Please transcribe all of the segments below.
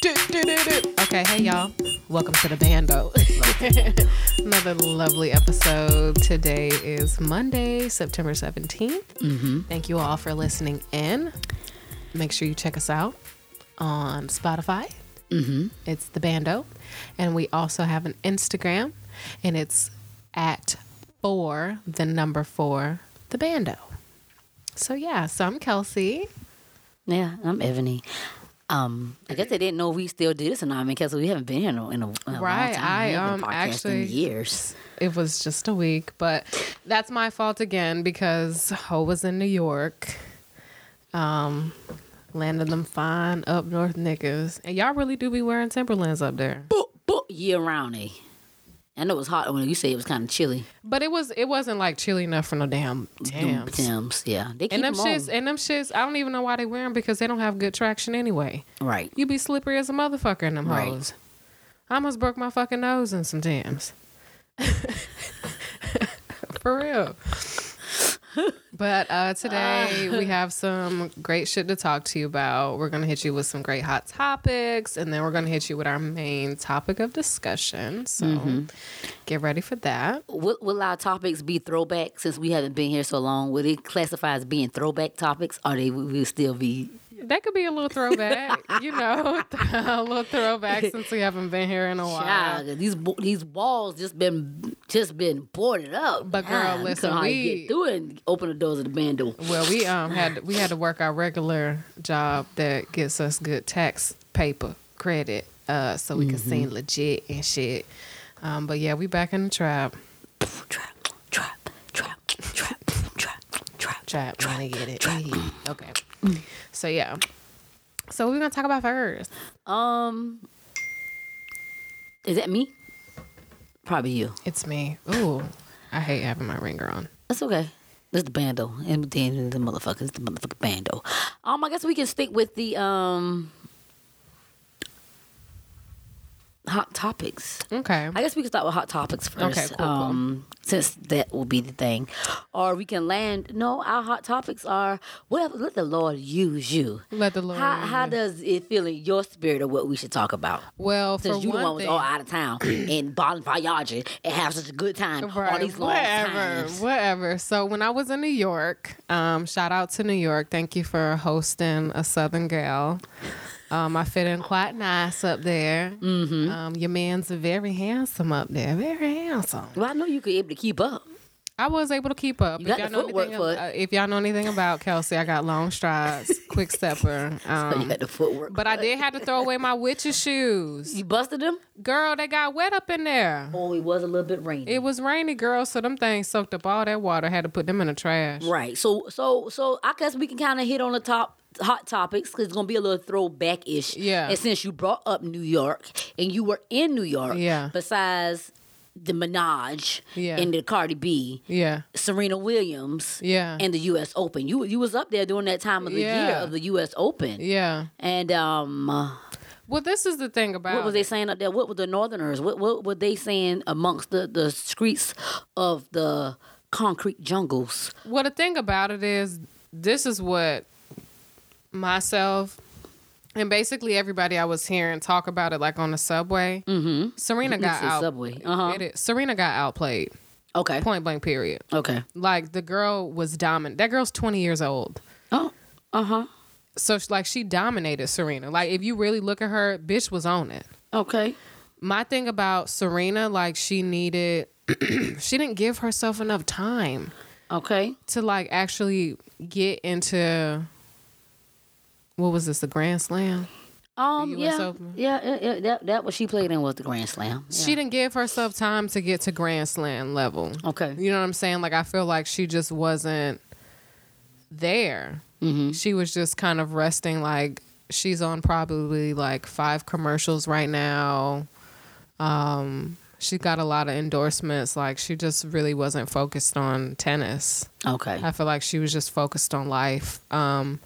do, do, do, do. Okay, hey y'all. Welcome to the bando. Another lovely episode. Today is Monday, September 17th. Mm-hmm. Thank you all for listening in. Make sure you check us out on Spotify. Mm-hmm. It's the bando. And we also have an Instagram, and it's at four, the number four, the bando. So yeah, so I'm Kelsey. Yeah, I'm Ebony. Um, I guess they didn't know we still did this or not. I mean, because we haven't been here in a, in a, in a Right, long time. I, um, actually- years. It was just a week, but that's my fault again because Ho was in New York. Um, landing them fine up north niggas. And y'all really do be wearing Timberlands up there. Boop, boop, year round. I know it was hot when you say it was kind of chilly. But it was it wasn't like chilly enough for no damn Them Timbs. Timbs, yeah. They keep And them them shits on. and them shits, I don't even know why they wear them because they don't have good traction anyway. Right. You be slippery as a motherfucker in them Right. hoes. I almost broke my fucking nose in some Timbs. For real. But uh, today we have some great shit to talk to you about. We're gonna hit you with some great hot topics, and then we're gonna hit you with our main topic of discussion. So get ready for that. Will, will our topics be throwback since we haven't been here so long? Will they classify as being throwback topics or they will still be That could be a little throwback, you know, a little throwback since we haven't been here in a while. Child, these these walls just been just been boarded up. But girl, we listen, we- get through it and open the doors of the bando. Well, we um had we had to work our regular job that gets us good tax paper credit, uh, so we can seem legit and shit. Um, but yeah, we back in the trap. Trap, trap, trap, trap, trap, trap. Trap, trying to get it. Trap. Okay. So yeah. So we're gonna talk about first. Um, is that me? Probably you. It's me. Ooh, I hate having my ringer on. That's okay. It's the bando, and then the motherfuckers, the motherfucking bando. Um, I guess we can stick with the um hot topics. Okay. I guess we can start with hot topics first. Okay, cool, cool. Um, since that will be the thing, or we can land. No, our hot topics are whatever. Let the Lord use you. Let the Lord. How use how does it feel in your spirit of what we should talk about? well, for Since you the one was all out of town in Bon Voyage and have such a good time all these long whatever, times. whatever. So when I was in New York, um, shout out to New York. Thank you for hosting a Southern gal. Um, I fit in quite nice up there. Mm-hmm. Um, your man's very handsome up there, very handsome. Well, I know you could able to keep up. I was able to keep up. You got the know footwork anything, uh, if y'all know anything about Kelsey, I got long strides, quick stepper. you Um, got the footwork. but I did have to throw away my witch's shoes. you busted them. Girl, they got wet up in there. Oh, it was a little bit rainy. It was rainy, girl, so them things soaked up all that water. Had to put them in the trash. right. So, so, so I guess we can kind of hit on the top hot topics because it's gonna be a little throwback ish. Yeah. And since you brought up New York and you were in New York, Yeah. Besides the Minaj Yeah. and the Cardi B, Yeah. Serena Williams, Yeah. and the U.S. Open. You you was up there during that time of the year of the U.S. Open. Yeah. And um, Well, this is the thing about what was they saying up there? What were the Northerners? What what were they saying amongst the the streets of the concrete jungles? Well, the thing about it is, this is what myself and basically everybody I was hearing talk about it, like on the subway. Mm-hmm. Serena got out. Subway. Uh-huh. It. Serena got outplayed. Okay. Point blank. Period. Okay. Like the girl was dominant. That girl's twenty years old. Oh. Uh huh. So like she dominated Serena. Like if you really look at her, bitch was on it. Okay. My thing about Serena, like she needed, she didn't give herself enough time. Okay. to like actually get into what was this the grand slam Um. Yeah. Open. Yeah. yeah, yeah, That that what she played in was the Grand Slam. Yeah. she didn't give herself time to get to grand slam level Okay. you know what i'm saying like i feel like she just wasn't there Mm-hmm. she was just kind of resting like she's on probably like five commercials right now um she got a lot of endorsements like she just really wasn't focused on tennis Okay. I feel like she was just focused on life. Um,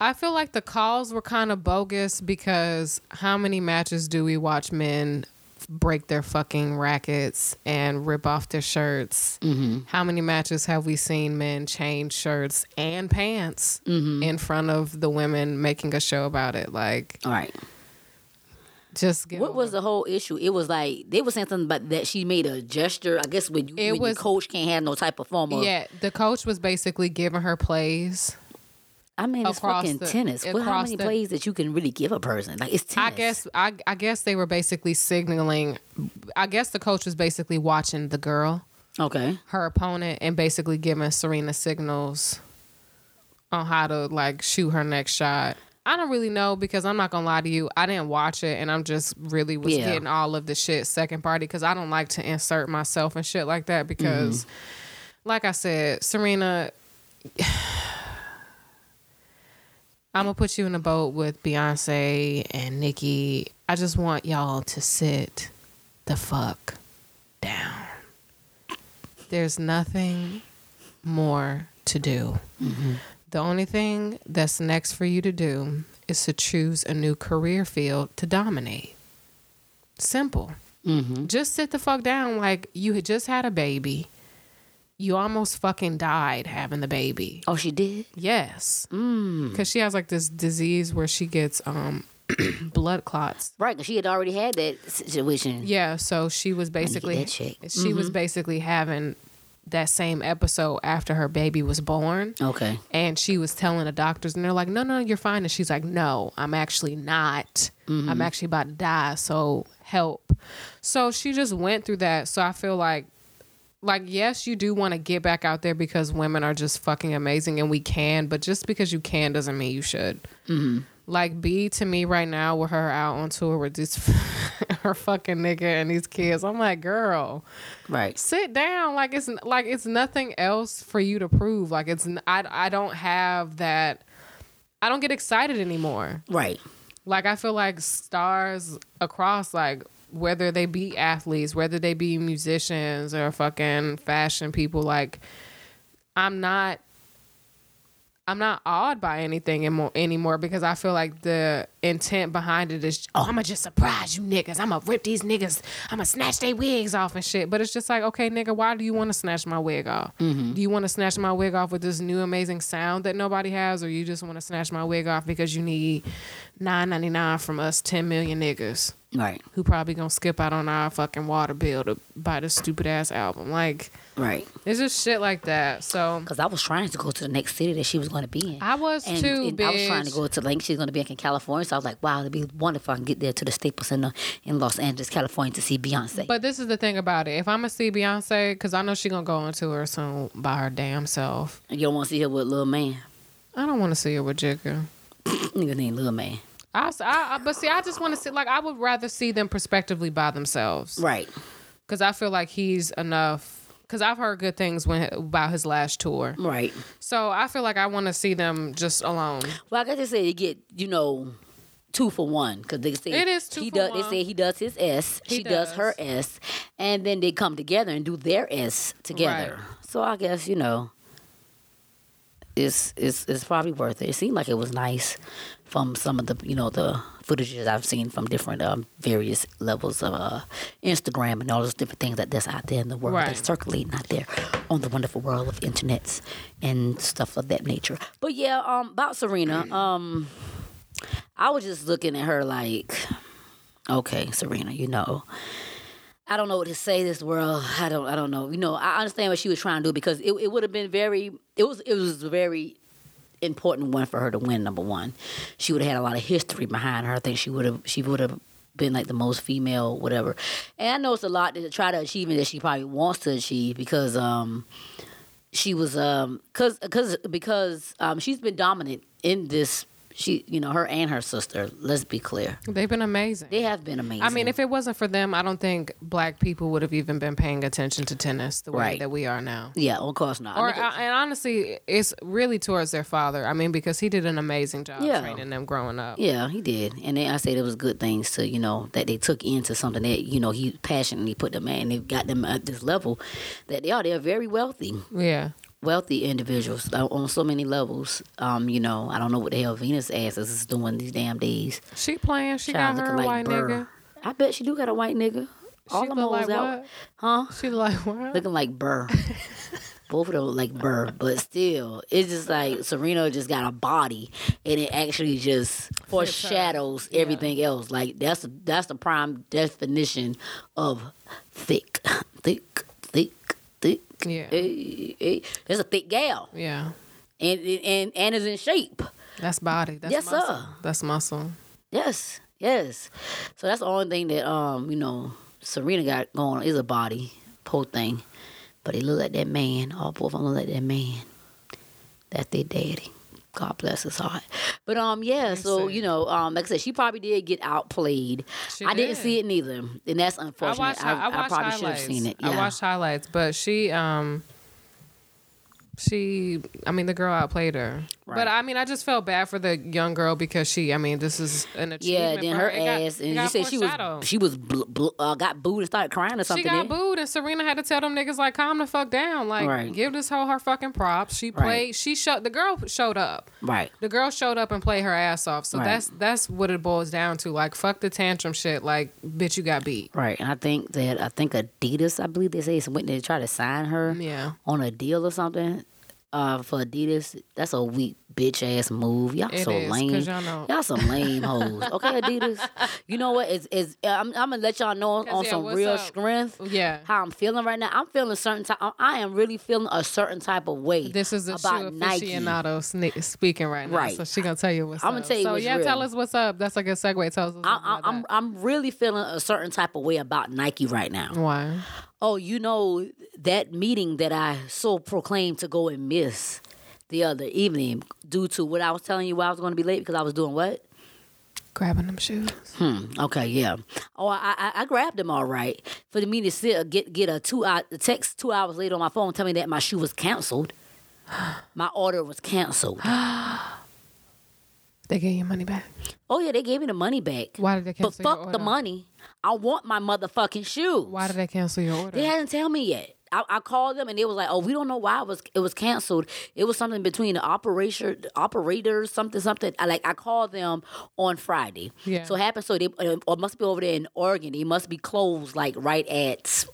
I feel like the calls were kind of bogus because how many matches do we watch men break their fucking rackets and rip off their shirts? Mm-hmm. How many matches have we seen men change shirts and pants Mm-hmm. in front of the women making a show about it? Like, All right. Just get What over was the whole issue? It was like they were saying something about that she made a gesture. I guess when you It when was- your coach can't have no type of form of. Yeah, the coach was basically giving her plays. I mean, it's fucking the- tennis. What, how many the- plays that you can really give a person? Like it's tennis. I guess I, I guess they were basically signaling. I guess the coach was basically watching the girl, Okay. her opponent, and basically giving Serena signals on how to like shoot her next shot. I don't really know because I'm not gonna lie to you. I didn't watch it, and I'm just really was Yeah. getting all of the shit second party because I don't like to insert myself and shit like that because, mm-hmm. like I said, Serena. I'm gonna put you in a boat with Beyonce and Nicki. I just want y'all to sit the fuck down. There's nothing more to do. The only thing that's next for you to do is to choose a new career field to dominate. Simple. Mm-hmm. Just sit the fuck down like you had just had a baby. You almost fucking died having the baby. Oh, she did. Yes. Mm. Because she has like this disease where she gets um blood clots. Right, 'cause she had already had that situation. Yeah, so she was basically she was basically having that same episode after her baby was born. Okay. And she was telling the doctors, and they're like, "No, no, you're fine." And she's like, "No, I'm actually not. I'm actually about to die. So help." So she just went through that. So I feel like, like, yes, you do want to get back out there because women are just fucking amazing, and we can. But just because you can doesn't mean you should. Mm-hmm. Like B to me right now with her out on tour with this her fucking nigga and these kids. I'm like, girl, Right. sit down like it's like it's nothing else for you to prove like it's i, I don't have that i don't get excited anymore Right. like i feel like stars across like whether they be athletes whether they be musicians or fucking fashion people like i'm not I'm not awed by anything anymore, anymore because I feel like the intent behind it is, oh, I'm gonna just surprise you niggas. I'm gonna rip these niggas. I'm gonna snatch their wigs off and shit. But it's just like, okay, nigga, why do you want to snatch my wig off? Mm-hmm. Do you want to snatch my wig off with this new amazing sound that nobody has, or you just want to snatch my wig off because you need nine ninety nine from us ten million niggas Right. who probably gonna skip out on our fucking water bill to buy this stupid ass album? Like, Right. it's just shit like that. So Because I was trying to go to the next city that she was going to be in. I was and, too, and I was trying to go to like she's going to be in California, so I was like, "Wow, it'd be wonderful if I can get there to the Staples Center in Los Angeles, California, to see Beyonce." But this is the thing about it. If I'm gonna see Beyonce, because I know she gonna go on tour soon by her damn self. And you don't want to see her with Lil Man. I don't want to see her with Jigga. Nigga named Lil Man. I, I, I- but see, I just want to see. Like, I would rather see them prospectively by themselves, Right. because I feel like he's enough. Because I've heard good things when about his last tour, Right. so I feel like I want to see them just alone. Well, I guess they say you get, you know, two for one because they say It is two he for does. one. They say he does his S, He she does. does. her S, and then they come together and do their S together. Right. So I guess you know, it's it's it's probably worth it. It seemed like it was nice from some of the you know the footages I've seen from different um, various levels of uh, Instagram and all those different things that that's out there in the world Right. that's circulating out there on the wonderful world of internets and stuff of that nature. But yeah, um, about Serena, um, I was just looking at her like, okay, Serena, you know. I don't know what to say this world. I don't I don't know. You know, I understand what she was trying to do because it, it would have been very it was it was very important one for her to win number one. She would have had a lot of history behind her. I think she would have she would have been like the most female whatever. And I know it's a lot to try to achieve and that she probably wants to achieve because um she was um cuz cuz because um she's been dominant in this she you know her and her sister, let's be clear. They've been amazing. They have been amazing. I mean, if it wasn't for them, I don't think black people would have even been paying attention to tennis the way Right. that we are now. yeah, of course not. Or I mean, and honestly, it's really towards their father. I mean, because he did an amazing job Yeah. training them growing up. Yeah, he did, and then I said it was good things to you know that they took into something that you know he passionately put them at, and they got them at this level that they are. They're very wealthy, Yeah. Wealthy individuals on so many levels. Um, you know, I don't know what the hell Venus ass is doing these damn days. She playing. She Child got her a white Burr. nigga. I bet she do got a white nigga. All she them hoes like out, what? huh? She like what? Looking like Burr. both of them look like Burr, but still, it's just like Serena just got a body, and it actually just foreshadows everything else. Like that's that's the prime definition of thick, thick, thick. Yeah. Hey, hey, That's a thick gal, Yeah. and and and is in shape. That's body. That's Yes, muscle. sir. That's muscle. Yes, yes. So that's the only thing that um you know Serena got going on is a body, poor thing, but he look like that man. All both of them look like that man. That's their daddy. God bless his heart. But um yeah, so you know um like I said, she probably did get outplayed. She I didn't see it neither, and that's I unfortunate. watched. I, I watched probably should have seen it. I watched highlights, but she, um, she. I mean, the girl outplayed her. Right. But I mean, I just felt bad for the young girl because she. I mean, this is an achievement. yeah, then for her It got- ass, and you said she was she was bl- bl- uh, got booed and started crying or something. She got then? booed, and Serena had to tell them niggas like, "Calm the fuck down. Like, Right. give this hoe her fucking props. She Right. played. She showed. The girl showed up. Right. The girl showed up and played her ass off. So Right. that's that's what it boils down to. Like, fuck the tantrum shit. Like, bitch, you got beat. Right, and I think that I think Adidas, I believe they say, went to try to sign her Yeah. on a deal or something uh, for Adidas. That's a weak bitch ass move. Y'all It so is, lame. y'all know- Y'all some lame hoes. Okay, Adidas. You know what? It's, it's I'm, I'm gonna let y'all know on yeah, some real up? strength. Yeah. How I'm feeling right now. I'm feeling certain type. I am really feeling a certain type of way. This is the about shoe Nike. aficionado sne- speaking right now. Right. So she gonna tell you what's I'ma up. tell you so yeah, real. tell us what's up. That's like a good segue. Tell us what's I, up. I, about I'm I'm really feeling a certain type of way about Nike right now. Why? Oh, you know that meeting that I so proclaimed to go and miss the other evening due to what I was telling you I was going to be late because I was doing what? Grabbing them shoes. Hmm. Okay. Yeah. Oh, I I, I grabbed them all right for me to sit get get a two hour text two hours later on my phone telling me that my shoe was canceled. My order was canceled. They gave you money back. Oh yeah, they gave me the money back. Why did they cancel your order? But fuck the money. I want my motherfucking shoes. Why did they cancel your order? They hadn't tell me yet. I, I called them and they was like, "Oh, we don't know why it was it was canceled. It was something between the operator, the operators, something, something." I like I called them on Friday. Yeah. So it happened. So they uh, or must be over there in Oregon. They must be closed like right at.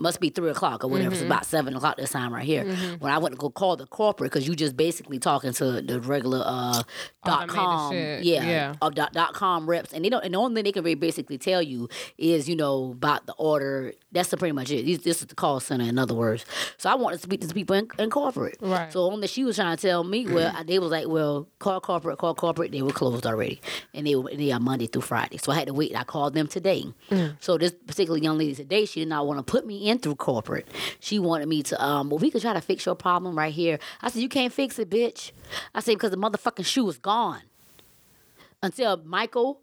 Must be three o'clock or whatever. Mm-hmm. It's about seven o'clock this time right here. When I went to go call the corporate, because you just basically talking to the regular uh, dot com, shit, yeah, yeah. of dot, dot com reps, and they don't. And the only thing they can really basically tell you is, you know, about the order. That's the pretty much it. These- This is the call center, in other words. So I wanted to speak to the people in, in corporate. Right. So only she was trying to tell me, well, I- they was like, well, call corporate, call corporate. They were closed already, and they were they are Monday through Friday. So I had to wait. I called them today. So this particular young lady today, she did not want to put me in through corporate. She wanted me to, um, well, we could try to fix your problem right here. I said, you can't fix it, bitch. I said because the motherfucking shoe is gone until Michael,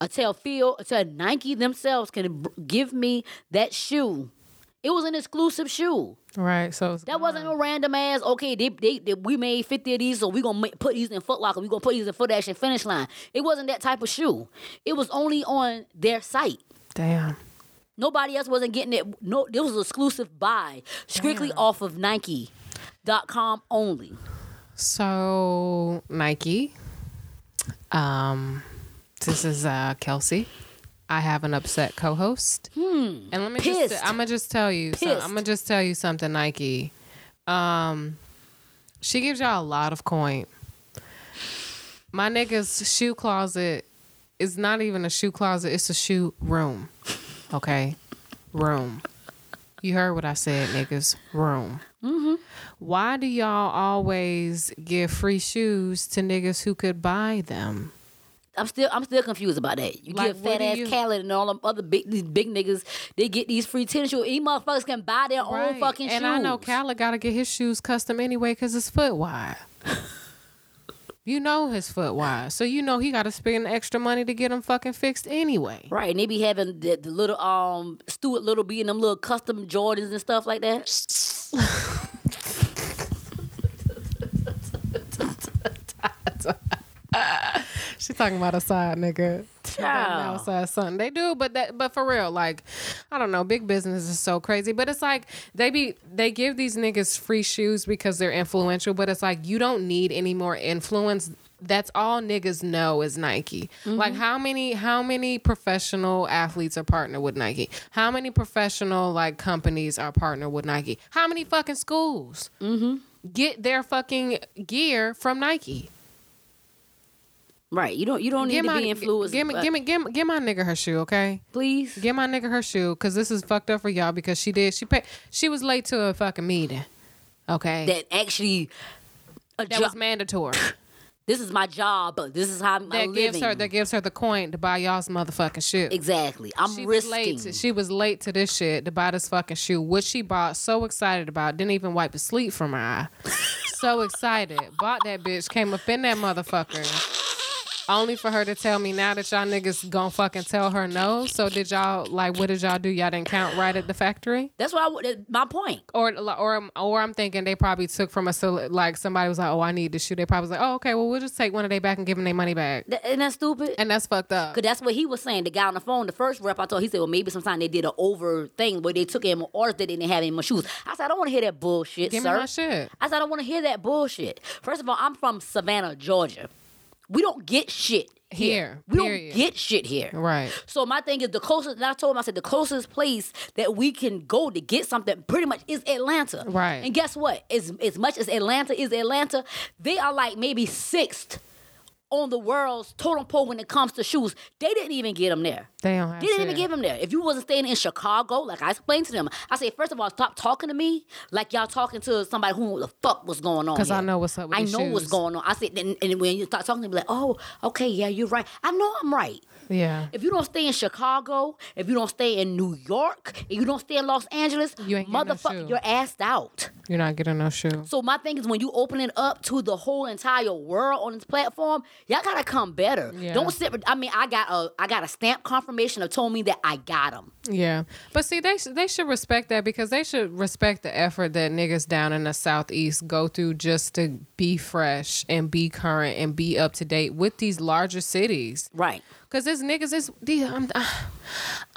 until Phil, until Nike themselves can give me that shoe. It was an exclusive shoe. right. So That wasn't no random ass. Okay, they, they, they we made fifty of these, so we gonna ma- put these in Foot Locker. We gonna put these in Foot Action Finish Line. It wasn't that type of shoe. It was only on their site. damn. Nobody else wasn't getting it. No, this was exclusive buy, strictly Damn. off of Nike.com only. So Nike. Um, this is uh Kelsey. I have an upset co-host. hmm. And let me Pissed. just I'm gonna just tell you so, I'm gonna just tell you something, Nike. Um she gives y'all a lot of coin. My nigga's shoe closet is not even a shoe closet, it's a shoe room. Okay? Room. You heard what I said, niggas. Room. Mm-hmm. Why do y'all always give free shoes to niggas who could buy them? I'm still I'm still confused about that. You Like, give fat ass you- Khaled and all them other big these big niggas, they get these free tennis shoes. These motherfuckers can buy their own fucking and shoes. I know Khaled got to get his shoes custom anyway because his foot wide. you know his foot wide, so you know he got to spend extra money to get them fucking fixed anyway. Right, and they be having the, the little um Stuart Little be in them little custom Jordans and stuff like that. She talking about a side nigga. Child. outside something. They do, but that but for real, like I don't know, big business is so crazy. But it's like they be they give these niggas free shoes because they're influential, but it's like you don't need any more influence that's all niggas know is Nike. Mm-hmm. Like how many how many professional athletes are partnered with Nike? How many professional like companies are partnered with Nike? How many fucking schools Mm-hmm. get their fucking gear from Nike? Right. You don't you don't need Give to my, be influenced. Give me, but- give me, give me, give my nigga her shoe, okay? please. Give my nigga her shoe, cause this is fucked up for y'all. Because she did, she paid, she was late to a fucking meeting, okay? That actually a that job. was mandatory. this is my job. This is how I'm that gives her that gives her the coin to buy y'all's motherfucking shoe. exactly. I'm she was risking. late. To, she was late to this shit to buy this fucking shoe, which she bought. So excited about, didn't even wipe the sleep from her eye. so excited, bought that bitch, came up in that motherfucker. Only for her to tell me now that y'all niggas gonna fucking tell her no. So did y'all like what did y'all do? Y'all didn't count right at the factory, That's why I, that's my point. or or um, or I'm thinking they probably took from a like somebody was like, oh I need the shoe. They probably was like, oh okay, well we'll just take one of they back and give them their money back, And That, isn't that stupid? and that's fucked up. Cause that's what he was saying. The guy on the phone, the first rep I told, he said, "Well, maybe sometimes they did an over thing where they took in more orders that they didn't have any more shoes." I said, "I don't want to hear that bullshit, Give me sir." my shit. I said, "I don't want to hear that bullshit." First of all, I'm from Savannah, Georgia. We don't get shit here. Here, We period. don't get shit here. Right. So my thing is the closest. And I told him, I said the closest place that we can go to get something pretty much is Atlanta. Right. And guess what? As as much as Atlanta is Atlanta, they are like maybe sixth on the world's totem pole when it comes to shoes. They didn't even get them there. They don't They didn't shit. even give them there. If you wasn't staying in Chicago, like I explained to them, I said, first of all, stop talking to me like y'all talking to somebody who the fuck was going on. Because I know what's up with I know what's going on. I said, and, and when you start talking to me, like, oh, okay, yeah, you're right. I know I'm right. Yeah. If you don't stay in Chicago, if you don't stay in New York, if you don't stay in Los Angeles, You ain't getting no motherfucker, you're assed out. You're not getting no shoe. So my thing is when you open it up to the whole entire world on this platform, y'all gotta come better. Yeah. Don't sit. I mean, I got a I got a stamp confirmation that told me that I got them. Yeah, but see, they they should respect that because they should respect the effort that niggas down in the southeast go through just to be fresh and be current and be up to date with these larger cities. Right. Cause this niggas is. I'm, um, uh,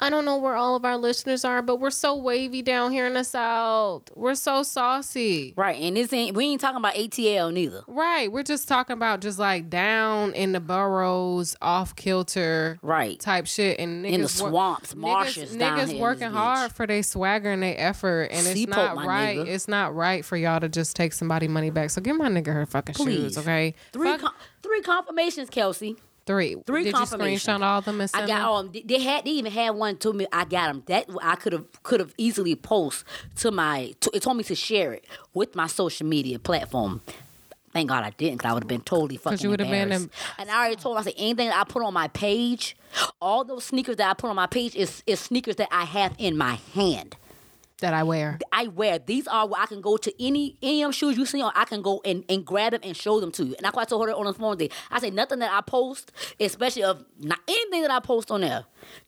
I don't know where all of our listeners are, but we're so wavy down here in the south. We're so saucy. Right. And this ain't we ain't talking about ATL neither. Right, we're just talking about just like down in the boroughs, off kilter, Right. type shit, and niggas In the wor- swamps, marshes Niggas, niggas working hard for their swagger and their effort, and it's not right. nigga. It's not right for y'all to just take somebody money back. So give my nigga her fucking shoes, okay? Three Fuck- con- three confirmations, Kelsey. Three, three Did you screenshot all of them and I send got them? um they- they had they even had one to me. I got them. That I could have could have easily post to my. To, it told me to share it with my social media platform. Thank God I didn't, because I would have been totally fucking you have been embarrassed. and I already told him, I said anything I put on my page, all those sneakers that I put on my page is is sneakers that I have in my hand. That I wear. I wear. These are where I can go to any any of them shoes you see on. I can go and, and grab them and show them to you. And I I told her on the phone day. I say nothing that I post, especially of not anything that I post on there.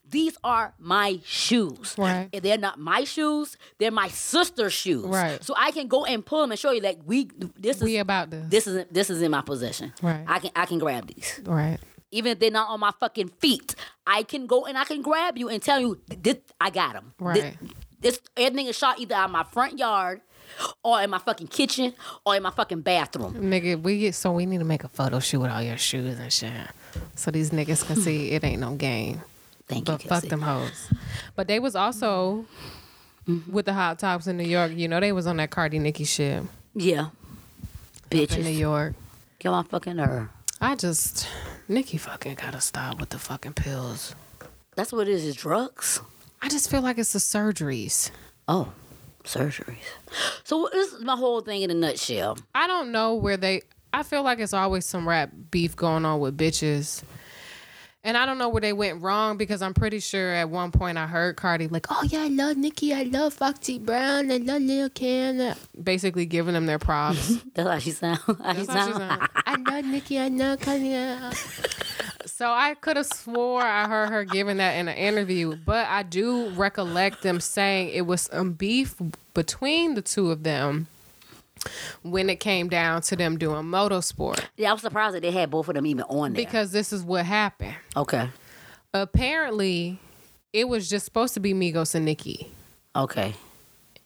These are my shoes. Right. If they're not my shoes, they're my sister's shoes. Right. So I can go and pull them and show you like we this is We about this. this is this is in my possession. Right. I can I can grab these. Right. Even if they're not on my fucking feet, I can go and I can grab you and tell you this I got them. Right. This, everything is shot either out of my front yard, or in my fucking kitchen, or in my fucking bathroom. Nigga, we get so we need to make a photo shoot with all your shoes and shit, so these niggas can see it ain't no game. Thank you, But fuck Kelsey. them hoes. But they was also mm-hmm. with the hot tops in New York. You know they was on that Cardi Nicki shit Yeah, Bitches. in New. York. Get my fucking nerve. I just Nicki fucking gotta stop with the fucking pills. That's what it is. Is drugs. I just feel like it's the surgeries. Oh, surgeries. So this is my whole thing in a nutshell. I don't know where they. I feel like it's always some rap beef going on with bitches. And I don't know where they went wrong because I'm pretty sure at one point I heard Cardi like, "Oh yeah, I love Nicki, I love Foxy Brown, I love Lil Kim," basically giving them their props. That's how she sound. How she That's how she sound. sound. I love Nicki, I love Kanye. So I could have swore I heard her giving that in an interview, but I do recollect them saying it was some beef between the two of them when it came down to them doing motorsport Yeah, I'm surprised that they had both of them even on there. because this is what happened. okay, Apparently, it was just supposed to be Migos and Nicki, okay,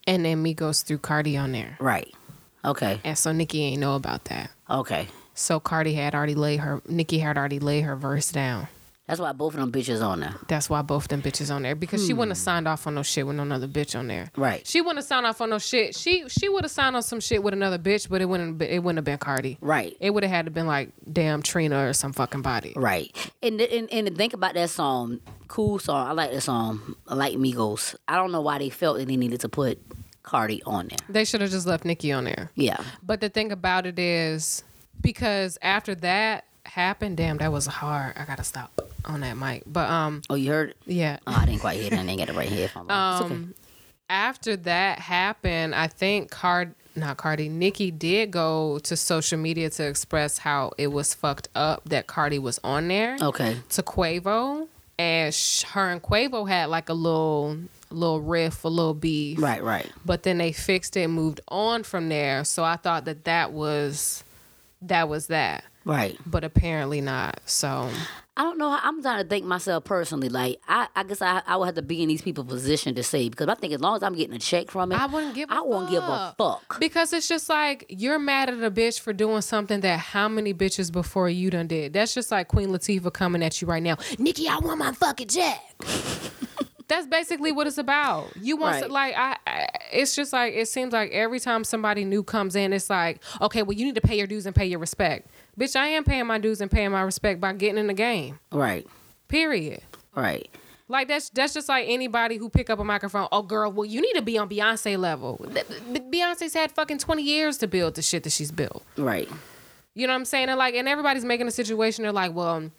and then Migos threw Cardi on there. right. Okay. and so Nicki ain't know about that. Okay. So Cardi had already laid her, Nicki had already laid her verse down. That's why both of them bitches on there. That's why both of them bitches on there because she wouldn't have hmm. signed off on no shit with no other bitch on there. Right. She wouldn't have signed off on no shit. She she would have signed on some shit with another bitch, but it wouldn't it wouldn't have been Cardi. Right. It would have had to been like damn Trina or some fucking body. Right. And, and and think about that song, cool song. I like that song. I like Migos. I don't know why they felt that they needed to put Cardi on there. They should have just left Nicki on there. Yeah. But the thing about it is because after that happened, damn, that was hard. I gotta stop on that mic. But um, Oh, you heard? yeah. Oh, I didn't quite hear that. I didn't get the right headphone. It's okay. Um, after that happened, I think Card not Cardi, Nicki did go to social media to express how it was fucked up that Cardi was on there Okay. to Quavo, and sh- her and Quavo had like a little little riff, a little beef, Right. Right. but then they fixed it and moved on from there. So I thought that that was that was that, Right. but apparently not. So I don't know. I'm trying to think myself personally. Like, I, I guess I, I would have to be in these people's position to say because I think as long as I'm getting a check from it, I wouldn't give. I I won't give a fuck. Because it's just like you're mad at a bitch for doing something that how many bitches before you done did. That's just like Queen Latifah coming at you right now. Nicki, I want my fucking check. That's basically what it's about. You want Right. to, like I, I. It's just like it seems like every time somebody new comes in, it's like okay, well you need to pay your dues and pay your respect. Bitch, I am paying my dues and paying my respect by getting in the game. Right. Period. Right. Like that's that's just like anybody who pick up a microphone. Oh, girl, well you need to be on Beyonce level. Beyonce's had fucking twenty years to build the shit that she's built. Right. You know what I'm saying? And like, and everybody's making a situation. They're like, well,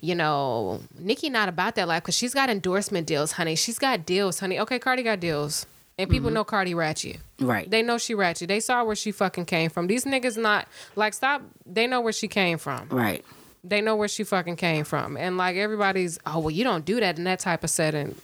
you know, Nicki not about that life because she's got endorsement deals, honey. She's got deals, honey. Okay, Cardi got deals, and people mm-hmm. know Cardi ratchet. Right. They know she ratchet. They saw where she fucking came from. These niggas not like stop. They know where she came from. right. They know where she fucking came from. And like everybody's, oh well, you don't do that in that type of setting.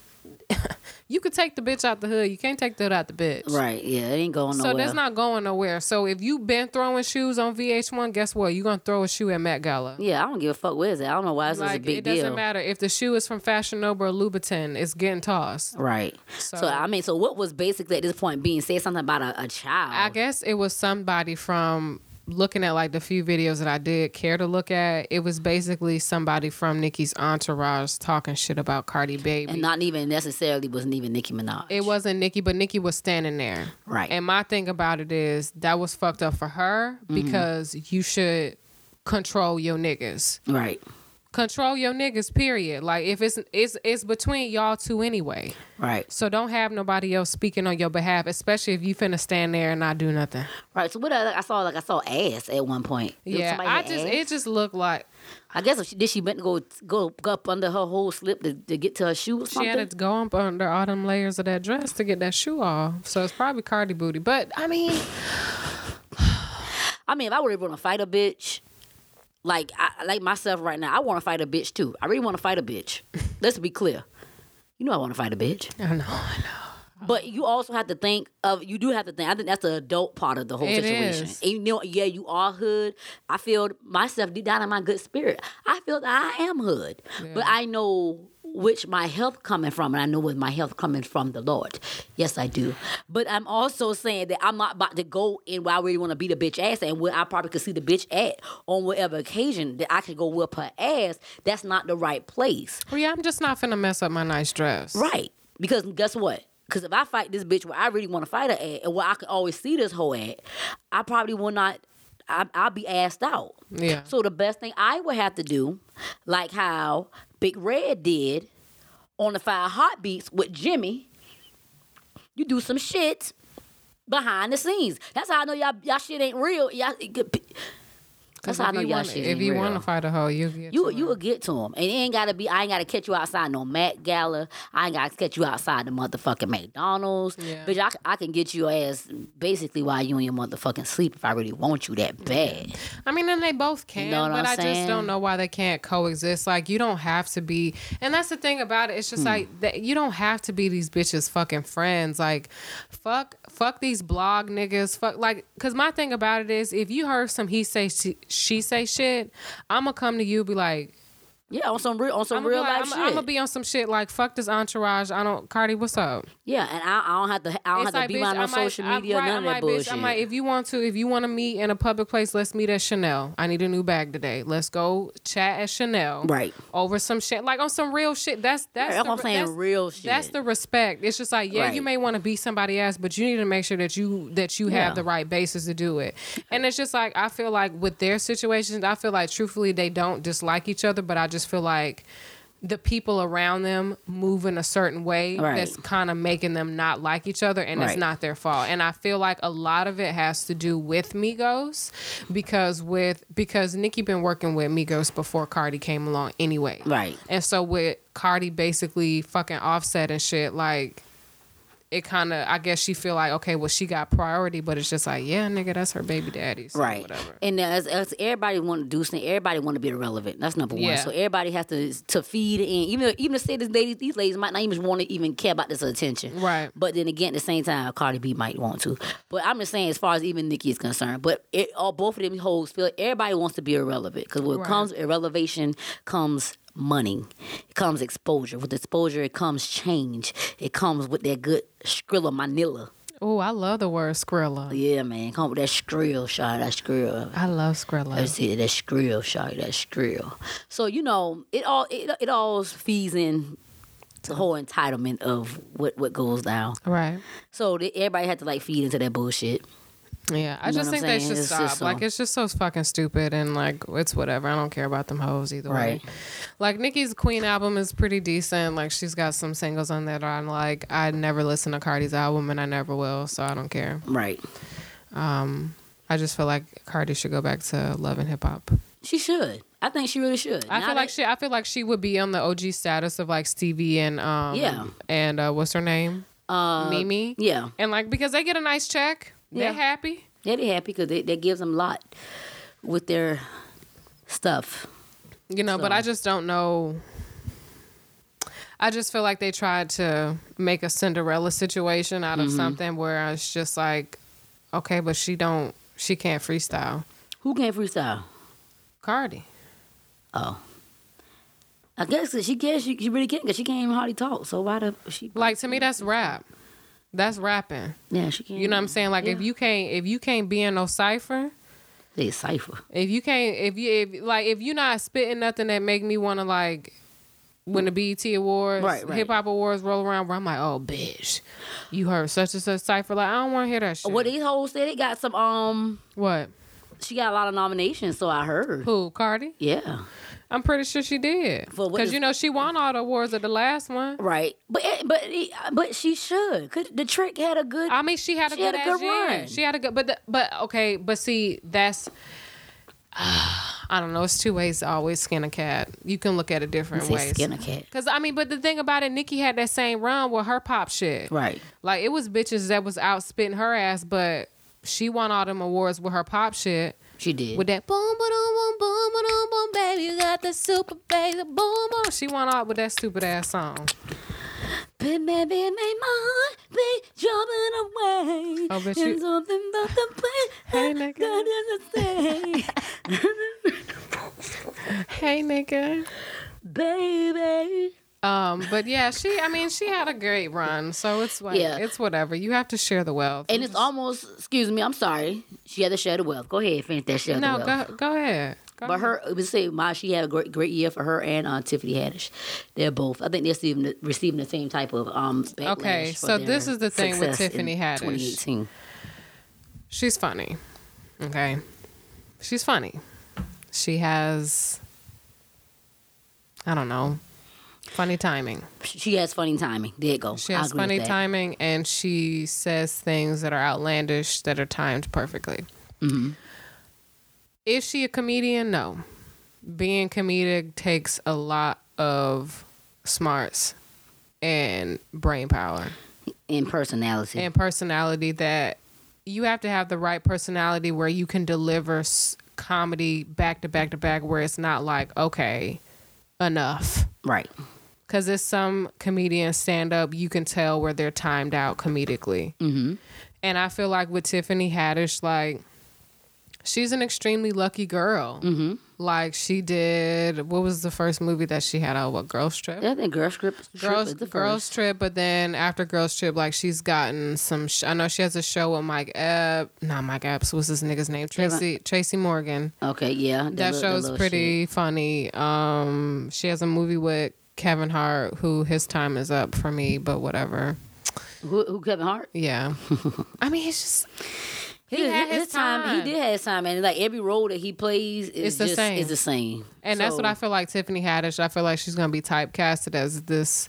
You could take the bitch out the hood. You can't take the hood out the bitch. Right. Yeah. It ain't going nowhere. So that's not going nowhere. So if you been throwing shoes on VH1, guess what? You're gonna throw a shoe at Met Gala. yeah. I don't give a fuck. Where is it? I don't know why it's such a Like big it doesn't deal. matter if the shoe is from Fashion Nova or Louboutin. It's getting tossed. Right. So- So, I mean, so what was basically at this point being said something about a, a child? I guess it was somebody from looking at like the few videos that I did care to look at. It was basically somebody from Nicki's entourage talking shit about Cardi Baby. and not even necessarily wasn't even Nicki Minaj. It wasn't Nicki, but Nicki was standing there. Right. And my thing about it is that was fucked up for her Mm-hmm. because you should control your niggas. right. Control your niggas, period. Like if it's it's it's between y'all two anyway. Right. So don't have nobody else speaking on your behalf, especially if you finna stand there and not do nothing. Right. So what I, I saw, like I saw ass at one point. Yeah, I just ass. it just looked like I guess if she, did she meant to go go up under her whole slip to, to get to her shoe or she something? had to go up under all them layers of that dress to get that shoe off. So it's probably Cardi booty. But I mean, I mean, if I were want to fight a bitch, like I, like myself right now, I want to fight a bitch too. I really want to fight a bitch. Let's be clear. You know I want to fight a bitch. I know, I know. But you also have to think of you do have to think. I think that's the adult part of the whole It situation. is. And you know, yeah, you are hood. I feel myself deep down in my good spirit. I feel that I am hood, but I know which my health coming from, and I know where my health coming from the Lord. Yes, I do. But I'm also saying that I'm not about to go in where I really want to beat a bitch ass, and where I probably could see the bitch at on whatever occasion that I could go whip her ass. That's not the right place. Well, yeah, I'm just not finna mess up my nice dress. Right. Because guess what? Because if I fight this bitch where I really want to fight her at, and where I can always see this hoe at, I probably will not. I, I'll be asked out. Yeah. So the best thing I would have to do, like how Big Red did on the Five Heartbeats with Jimmy, you do some shit behind the scenes. That's how I know y'all y'all shit ain't real. Y'all, it that's how I if know you y'all wanna- shit If you want to fight a hoe, you get You to you will get to him, and it ain't gotta be. I ain't gotta catch you outside no Met Gala. I ain't gotta catch you outside the motherfucking McDonald's. Yeah. Bitch, I, c- I can get your ass basically while you in your motherfucking sleep if I really want you that bad. I mean, and they both can, know what but I'm I just don't know why they can't coexist. Like, you don't have to be, and that's the thing about it. It's Hmm. just like that you don't have to be these bitches fucking friends. Like, fuck, fuck these blog niggas. Fuck, like, cause my thing about it is, if you heard some he say she, she say shit, I'm gonna come to you be like. Yeah, on some real on some I'm real like, life I'm, shit. gonna be on some shit like fuck this entourage. I don't, Cardi, what's up? yeah, and I, I don't have to I don't have to be on no I'm like- social I'm media, right, none I'm of that like, bullshit. Bitch, I'm like, if you want to, if you want to meet in a public place, let's meet at Chanel. I need a new bag today. Let's go chat at Chanel. Right. Over some shit, like on some real shit. That's that's Right, the, I'm saying, that's- real shit. That's the respect. It's just like, yeah, you may want to be somebody else, but you need to make sure that you that you Yeah. have the right basis to do it. And it's just like I feel like with their situations, I feel like truthfully they don't dislike each other, but I just feel like the people around them move in a certain way Right. that's kind of making them not like each other and it's not their fault and i feel like a lot of it has to do with migos because with because nicki been working with migos before cardi came along anyway Right. and so with cardi basically fucking offset and shit like it kind of i guess she feel like okay well she got priority but it's just like yeah nigga that's her baby daddy so Right. whatever And as, as everybody want to do something, everybody want to be irrelevant. That's number one. Yeah. So everybody has to to feed in. Even even to say this ladies, these ladies might not even want to even care about this attention. Right. But then again, at the same time, Cardi B might want to. But I'm just saying, as far as even Nicki is concerned, but it, all both of them hoes feel everybody wants to be irrelevant because when it Right. comes irrelevation comes money, it comes exposure. With exposure, it comes change. It comes with that good Skrilla Manila. oh i love the word skrilla Yeah, man, come with that skrill shot, that skrill. i love skrilla That's it. That skrill shot. That skrill. So you know, it all it, it all feeds in the whole entitlement of what what goes down. right So everybody had to like feed into that bullshit. Yeah, I You know just think they should It's stop. so- Like it's just so fucking stupid and like it's whatever. I don't care about them hoes either Right. way. Like Nicki's Queen album is pretty decent. Like she's got some singles on there that I'm like I never listen to Cardi's album and I never will, so I don't care. Right. Um, I just feel like Cardi should go back to love and hip hop. She should. I think she really should. I Now feel like she I feel like she would be on the OG status of like Stevie and um Yeah. and uh what's her name? Uh, Mimi. Yeah. And like because they get a nice check, they're happy. Yeah, they happy because they, that gives them a lot with their stuff. You know, but I just don't know. I just feel like they tried to make a Cinderella situation out of Mm-hmm. something where it's just like, okay, but she don't, she can't freestyle. Who can't freestyle? Cardi. Oh. I guess she can. She, she really can't because she can't even hardly talk. So why the she? Like to me, that's rap. That's rapping. yeah, she can. You know what I'm saying? Like if you can't, if you can't be in no cipher, They cipher. if you can't, if you, if like, if you're not spitting nothing that make me want to like. When the BET Awards, Right, right. Hip Hop Awards roll around, where I'm like, oh, bitch, you heard such and such cipher. Like, I don't want to hear that shit. What these hoes said, they got some. Um, What? she got a lot of nominations. So I heard. Who? Cardi? Yeah. I'm pretty sure she did. Because you know she won all the awards at the last one. Right, but it- but but she should. Cause the trick had a good. I mean, she had a She good, had a good run. She had a good, but the, but okay, but see, that's I don't know. It's two ways to always skin a cat. You can look at it different ways. skin a cat. Cause I mean, but the thing about it, Nicki had that same run with her pop shit. Right. Like it was bitches that was out spitting her ass, but she won all them awards with her pop shit. She did. With that boom boom boom boom boom boom baby, you got the super baby boom boom. She won out with that stupid ass song. Baby, baby, my heart be jumping away. Oh, but you- something about the place Hey, nigga. that doesn't say. Hey nigga. Baby. Um, but yeah, she I mean she had a great run, so it's like Yeah. it's whatever. You have to share the wealth. And it's almost, excuse me, I'm sorry. She had to share the wealth. Go ahead, finish that share no, the wealth. go go ahead. Go But ahead. her, was say, my, she had a great, great year for her and uh, Tiffany Haddish. They're both. I think they're receiving the, receiving the same type of um. Okay, so this is the thing with Tiffany Haddish. 2018. She's funny. Okay. She's funny. She has I don't know. Funny timing. She has funny timing. There you go. She has funny timing and she says things that are outlandish that are timed perfectly. Mm-hmm. Is she a comedian? No. Being comedic takes a lot of smarts and brain power in personality. and personality that you have to have the right personality where you can deliver s- comedy back to back to back where it's not like, okay, enough. right. Because there's some comedians stand up, you can tell where they're timed out comedically. Mm-hmm. And I feel like with Tiffany Haddish, like She's an extremely lucky girl. Mm-hmm. Like she did. What was the first movie that she had out? What Girls Trip? Yeah, I think Girls Trip. Trip Girls, the Girls. Trip, but then after Girls Trip, like she's gotten some. Sh- I know she has a show with Mike Ebb, not Mike Epps. What's this nigga's name? Tracy Tracy Morgan. Okay, yeah. That little- show's pretty funny. Um, she has a movie with Kevin Hart, who his time is up for me, but whatever. Who, who Kevin Hart? Yeah, I mean, he's just He, had his, his time. time. He did have his time, and like every role that he plays is It's the just same. is the same. And that's what I feel like Tiffany Haddish. I feel like she's gonna be typecasted as this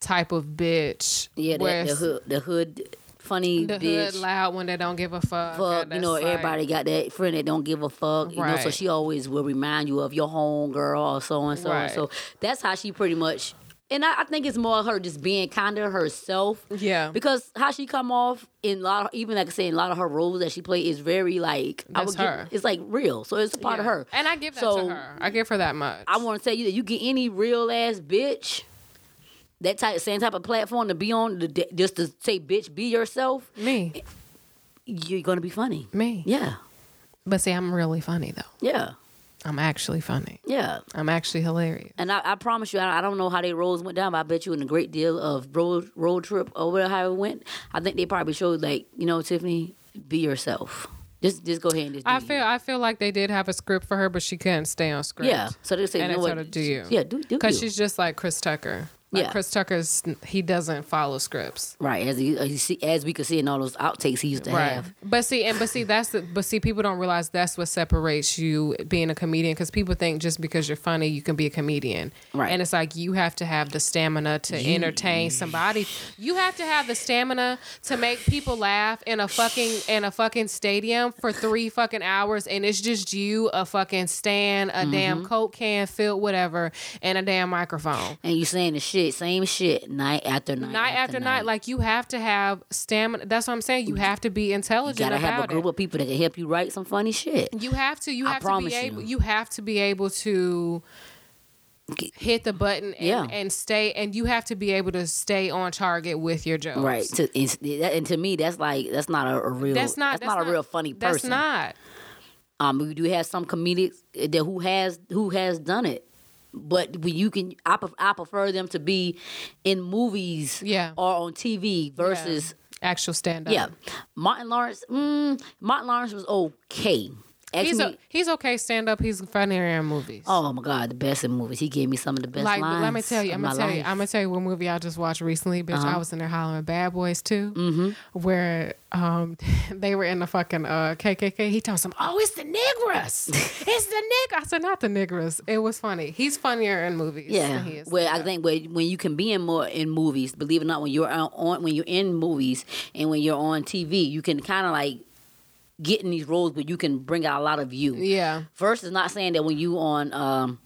type of bitch. Yeah, that, the hood, the hood, funny the bitch. hood loud when they don't give a fuck. fuck, you know, like- everybody got that friend that don't give a fuck, you know. So she always will remind you of your home girl or so and so and so. That's how she pretty much. And I, I think it's more her just being kind of herself. Yeah. Because how she come off in a lot of, even like I said, in a lot of her roles that she play is very like I That's would give- her. it's like real. So it's a part of her. And I give that So, to her. I give her that much. I want to tell you that you get any real ass bitch, that type same type of platform to be on, to, just to say bitch, be yourself. me, You're gonna be funny. me. Yeah, But see, I'm really funny though. yeah, I'm actually funny. yeah. I'm actually hilarious. And I, I promise you, I, I don't know how they roles went down, but I bet you in a great deal of road road trip over how it went, I think they probably showed like, you know, Tiffany, be yourself. Just just go ahead and just do I you. feel I feel like they did have a script for her, but she couldn't stay on script. Yeah. So they say, And you know it's what? sort of do you. Yeah, do do Because she's just like Chris Tucker. Like Yeah. Chris Tucker's he doesn't follow scripts. right as he, as, you see, as we could see in all those outtakes he used to have. But see, and but see, that's the but see, people don't realize that's what separates you being a comedian because people think just because you're funny, you can be a comedian. Right. And it's like you have to have the stamina to entertain somebody. You have to have the stamina to make people laugh in a fucking in a fucking stadium for three fucking hours, and it's just you, a fucking stand, a damn mm-hmm. coke can filled whatever, and a damn microphone And you saying the shit, same shit, night after night. night after night. Like you have to have stamina. That's what I'm saying. You have to be intelligent. you gotta have a group it. of people that can help you write some funny shit. You have to. You I have to be able. you. You. have to be able to hit the button and, Yeah. and stay. And you have to be able to stay on target with your jokes. Right. To, and, to me, that's like that's not a, a real. That's not. That's, not, a real funny person. That's not. Um, we do have some comedics that who has who has done it, but when you can, I, pref- I prefer them to be in movies, Yeah. or on TV versus Actual stand up. yeah. Martin Lawrence, mm, Martin Lawrence was okay. He's a, he's okay stand up. He's funnier in movies. oh my god, the best in movies. He gave me some of the best like lines. let me tell you, I'm gonna tell you, life. Uh-huh. I'm gonna tell you what movie I just watched recently, bitch. I was in there hollering Bad Boys too, Mm-hmm. where um they were in the fucking uh KKK. He told some, oh, it's the niggers, it's the nig. I said not the niggers. It was funny. He's funnier in movies. Yeah. than he is Well, I think when, when you can be in more in movies, believe it or not, when you're on when you're in movies and when you're on TV, you can kind of like get in these roles where you can bring out a lot of you. yeah, Versus not saying that when you on um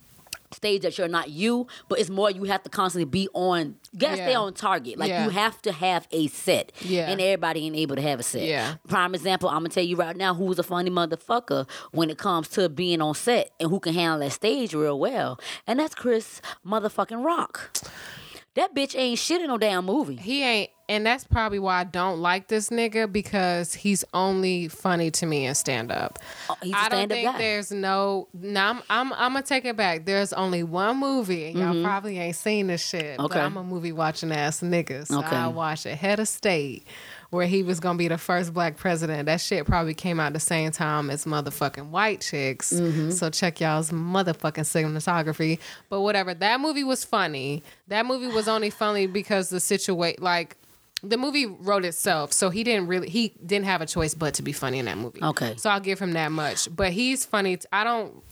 stage that you're not you, but it's more you have to constantly be on. You gotta stay on target. Like Yeah. you have to have a set. Yeah. And everybody ain't able to have a set. Yeah. Prime example, I'm gonna tell you right now who's a funny motherfucker when it comes to being on set and who can handle that stage real well. And that's Chris motherfucking Rock. That bitch ain't shit in no damn movie. he ain't, and that's probably why I don't like this nigga because he's only funny to me in stand up. Oh, I don't think guy. there's no. No, I'm, I'm. I'm gonna take it back. There's only one movie, and y'all probably ain't seen this shit. But Mm-hmm. I'm a movie watching ass nigga. So Okay. I watched it. Head of State, where he was gonna be the first black president. That shit probably came out the same time as motherfucking White Chicks. Mm-hmm. So check y'all's motherfucking cinematography. But whatever. That movie was funny. That movie was only funny because the situation, like. The movie wrote itself, so he didn't really he didn't have a choice but to be funny in that movie. Okay. So I'll give him that much. But he's funny. t- I don't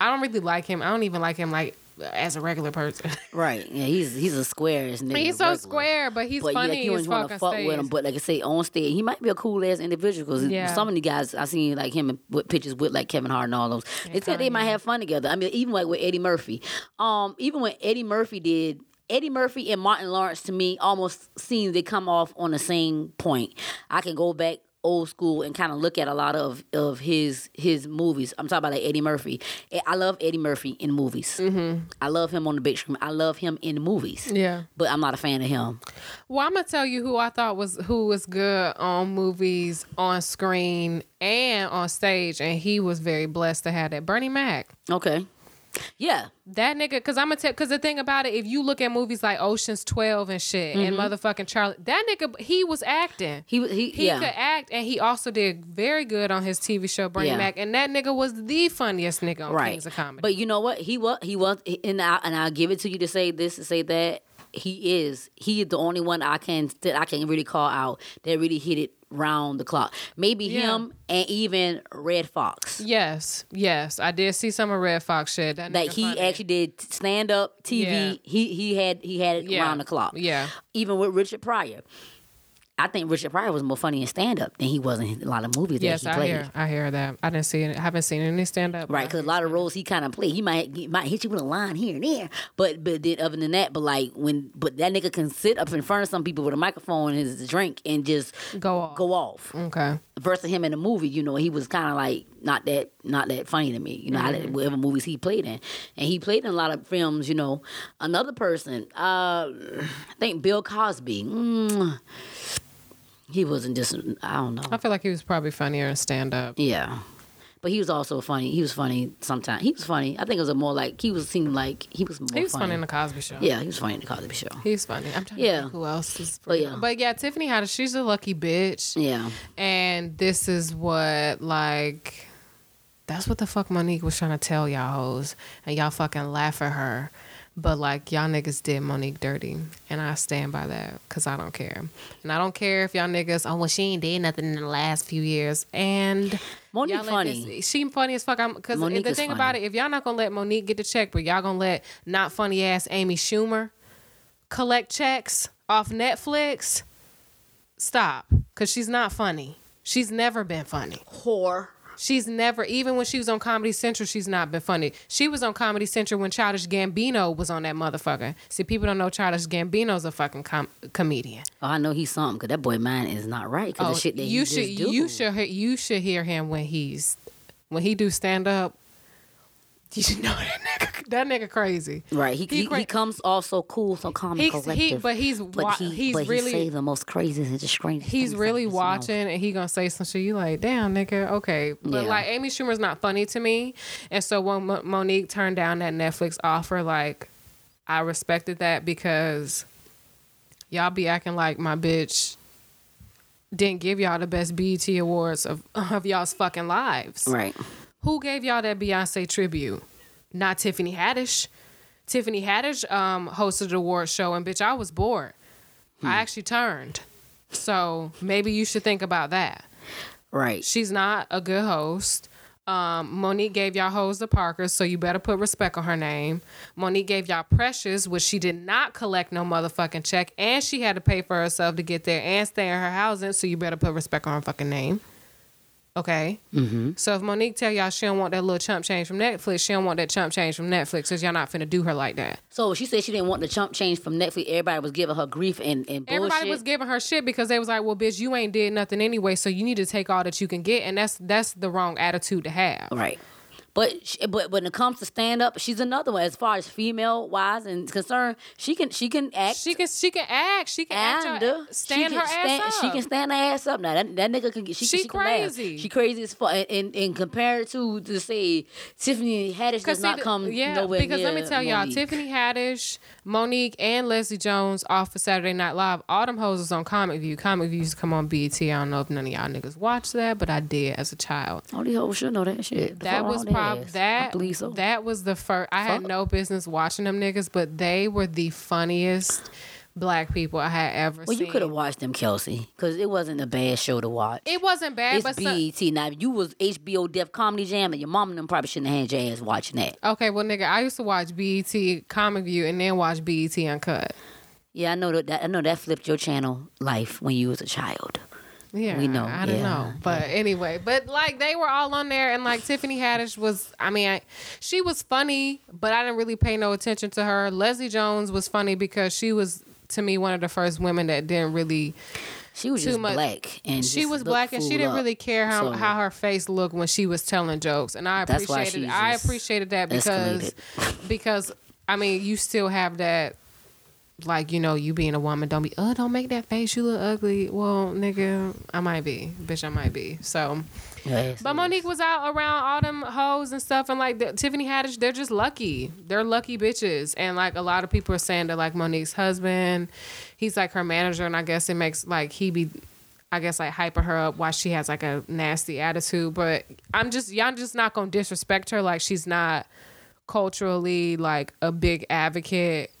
I don't really like him. I don't even like him like as a regular person. Right. Yeah, he's he's a square as nigga. he's so regular. square, but he's but funny yeah, you as don't want to fuck stage. with him. But like I say, on stage, he might be a cool ass individual. Because Yeah. some of the guys I seen like him with pictures with like Kevin Hart and all those. they said they might have fun together. I mean, even like with Eddie Murphy. Um, even when Eddie Murphy did. Eddie Murphy and Martin Lawrence to me almost seem they come off on the same point. I can go back old school and kind of look at a lot of of his his movies. I'm talking about like Eddie Murphy. I love Eddie Murphy in movies. Mm-hmm. I love him on the big screen. I love him in the movies. Yeah. But I'm not a fan of him. Well, I'm gonna tell you who I thought was who was good on movies, on screen, and on stage, and he was very blessed to have that. Bernie Mac. Okay. Yeah. That nigga, because I'm gonna tell, because the thing about it, if you look at movies like Ocean's 12 and shit, and mm-hmm. motherfucking Charlie, that nigga, he was acting. He he- he yeah. could act, and he also did very good on his TV show Bernie Yeah. Mac, and that nigga was the funniest nigga on right. Kings of Comedy. But you know what? He was he was and I and I'll give it to you to say this and say that. He is. He is the only one I can that I can really call out that really hit it round the clock. Maybe Yeah. him and even Redd Foxx. yes, yes, I did see some of Redd Foxx shit. That Like he funny. actually did stand up TV. Yeah. He he had he had it Yeah. round the clock. Yeah. Even with Richard Pryor. I think Richard Pryor was more funny in stand up than he was in a lot of movies Yes, that he played. I hear, I hear that. I didn't see it. I haven't seen any stand up. Right, because a lot of roles he kind of played. He might he might hit you with a line here and there, but but then other than that, but like when but that nigga can sit up in front of some people with a microphone and his drink and just Go off. go off. Okay. Versus him in the movie, you know, he was kind of like not that not that funny to me. You know, I didn't- whatever movies he played in, and he played in a lot of films. You know, another person, uh, I think Bill Cosby. Mm, he wasn't just I don't know. I feel like he was probably funnier in stand up. Yeah. But he was also funny. He was funny sometimes. He was funny. I think it was a more like he was seemed like he was more He was funny. funny in the Cosby Show. yeah, he was funny in the Cosby Show. He's funny. I'm trying Yeah. to think who else is. But yeah. but yeah, Tiffany Haddish, she's a lucky bitch. Yeah. And this is what like that's what the fuck Monique was trying to tell y'all hoes. And y'all fucking laugh at her. But like y'all niggas did Monique dirty. And I stand by that. Cause I don't care. And I don't care if y'all niggas, oh well she ain't did nothing in the last few years. And Monique y'all funny. this- she funny as fuck. I'm because the thing funny. about it, if y'all not gonna let Monique get the check, but y'all gonna let not funny ass Amy Schumer collect checks off Netflix, stop. Cause she's not funny. She's never been funny. Whore. She's never, even when she was on Comedy Central, she's not been funny. She was on Comedy Central when Childish Gambino was on that motherfucker. See, people don't know Childish Gambino's a fucking com- comedian. Oh, I know he's something because that boy man is not right because the oh, shit that Oh, you should, you should, hear, you should hear him when he's when he do stand up. You should know that nigga. That nigga crazy. Right, he he, cra- he comes off so cool, so calm and He's- collective. he- but he's but wa- he, he's but really- he say the most crazy and the strangest. He's things really out his mouth. watching and he gonna say some shit. You like, damn, nigga, okay. But Yeah. like, Amy Schumer's not funny to me, and so when Mo- Monique turned down that Netflix offer, like, I respected that because y'all be acting like my bitch didn't give y'all the best BET awards of of y'all's fucking lives. Right. Who gave y'all that Beyonce tribute? Not Tiffany Haddish. Tiffany Haddish um, hosted the award show, and bitch, I was bored. I actually turned. So maybe you should think about that. Right. She's not a good host. Um, Monique gave y'all hoes the Parkers, so you better put respect on her name. Monique gave y'all Precious, which she did not collect no motherfucking check, and she had to pay for herself to get there and stay in her housing, so you better put respect on her fucking name. Okay. Mm-hmm. So if Monique tell y'all she don't want that little chump change from Netflix, she don't want that chump change from Netflix, cause y'all not finna do her like that. So she said she didn't want the chump change from Netflix. Everybody was giving her grief and, and bullshit. Everybody was giving her shit because they was like, "Well, bitch, you ain't did nothing anyway, so you need to take all that you can get," and that's that's the wrong attitude to have. Right. But she, but when it comes to stand up, she's another one. As far as female wise and concerned, she can she can act. She can she can act. She can act. uh, stand she her can ass up. She can stand her ass up now. That, that nigga can get. She, She she can crazy. She crazy as fuck. And, and, and compared to to say Tiffany Haddish does not come yeah, nowhere because let me tell y'all, Tiffany Haddish, Monique, and Leslie Jones off of Saturday Night Live. Them hoes is on Comic View. Comic View used to come on BET. I don't know if none of y'all niggas watched that, but I did as a child. All these hoes should know that shit. That was wrong their that. So. That was the first. I had no business watching them niggas, but they were the funniest black people I had ever seen. well, seen. you could have watched them, Kelsey, because it wasn't a bad show to watch. It wasn't bad, it's but BET. Now, if you was HBO Def Comedy Jam, and your mom and them probably shouldn't have had your ass watching that. Okay, well, nigga, I used to watch BET Comic View and then watch BET Uncut. Yeah, I know that, that. I know that flipped your channel life when you was a child. Yeah, We know, I don't yeah, know, but anyway, but like they were all on there, and like Tiffany Haddish was. I mean, I, she was funny, but I didn't really pay no attention to her. Leslie Jones was funny because she was to me one of the first women that didn't really She was too just much- black, and she was black and she didn't up. really care how, So- how her face looked when she was telling jokes and i appreciated i appreciated that because because i mean you still have that like you know you being a woman don't be oh don't make that face. You look ugly. Well nigga i might be. Bitch i might be. So Yes, but Monique was out around all them hoes and stuff, and like the, Tiffany Haddish, they're just lucky. They're lucky bitches, and like a lot of people are saying that like Monique's husband, he's like her manager, and I guess it makes like he be, I guess like hyping her up while she has like a nasty attitude. But I'm just y'all just not gonna disrespect her. Like she's not culturally like a big advocate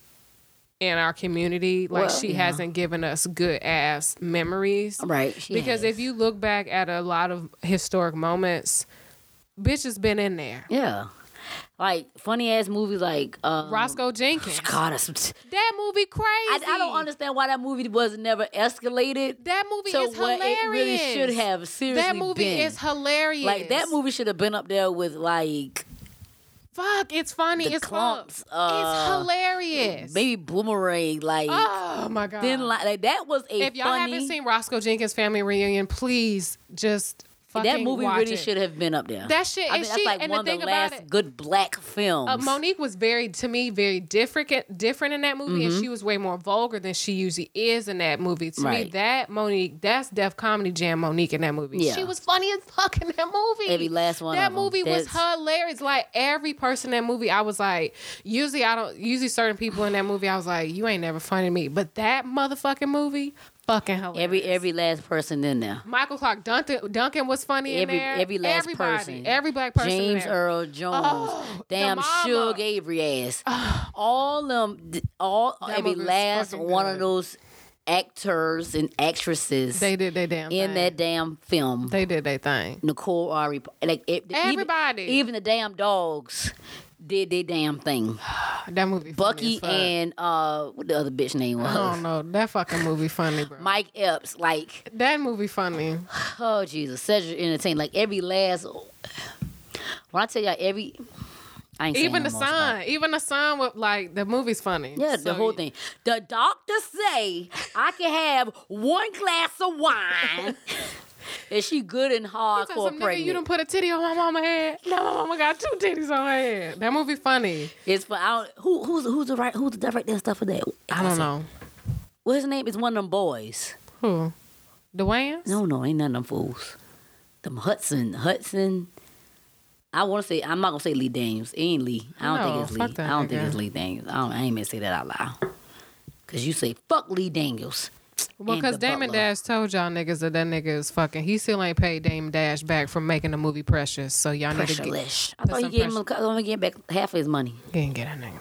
in our community. Like Well, she yeah. hasn't given us good ass memories right. because has. if you look back at a lot of historic moments, bitch has been in there. yeah, like funny ass movies like um, Roscoe Jenkins. God, That movie crazy. I, I don't understand why that movie was never escalated That movie to is what hilarious. it really should have. Seriously, That movie been. is hilarious. like that movie should have been up there with like Fuck, it's funny. The it's Klumps, uh, it's hilarious. maybe Boomerang. Like Oh my god. then like, like that was a if y'all funny. haven't seen Roscoe Jenkins Family Reunion, please just that movie really it. should have been up there. That shit- I mean, that's she- like and one the of the last it- good black films. Uh, Monique was very, to me, very different, different in that movie, Mm-hmm. and she was way more vulgar than she usually is in that movie. To me, that Monique, that's Def Comedy Jam Monique in that movie. Yeah. She was funny as fuck in that movie. Every last one That movie was hilarious. Like every person in that movie, I was like, usually I don't, usually certain people in that movie, I was like, you ain't never funny to me, but that motherfucking movie, fucking hilarious. every every last person in there. Michael Clarke Duncan, Duncan was funny Every in there. every last Everybody, person. every black person. in James there. Earl Jones. Oh, damn. Shug Avery ass. all them all That every last one good. of those actors and actresses They did their damn in thing. that damn film. They did their thing. Nicole Ari, like it, even- Everybody. even, the damn dogs did their damn thing. That movie. Bucky and uh, what the other bitch name was? I don't know. That fucking movie funny, bro. Mike Epps, like that movie funny. oh Jesus, Cedric Entertainment, like every last. When I tell y'all every, I ain't Even the son. Even the son with like the movie's funny. Yeah, So the whole thing. The doctor say I can have one glass of wine. Is she good and hardcore Some nigga, pregnant? you done put a titty on my mama head. No, my mama got two titties on her head. That movie funny. it's for don't, who who's who's the right who's the director and stuff for that. I don't know. What his name is one of them boys. Who? The Dwayne? No, no, ain't none of them fools. Them Hudlin, Hudlin. I want to say I'm not gonna say Lee Daniels. It ain't Lee. I don't No, think it's Lee. I don't think it's Lee Daniels. I, don't, I ain't meant to say that out loud. Cause you say fuck Lee Daniels. Well, because Damon. Dash told y'all niggas that that nigga is fucking. He still ain't paid Damon Dash back from making the movie Precious. So y'all need to get. I thought he gave him only getting back half of his money. He ain't get that nigga.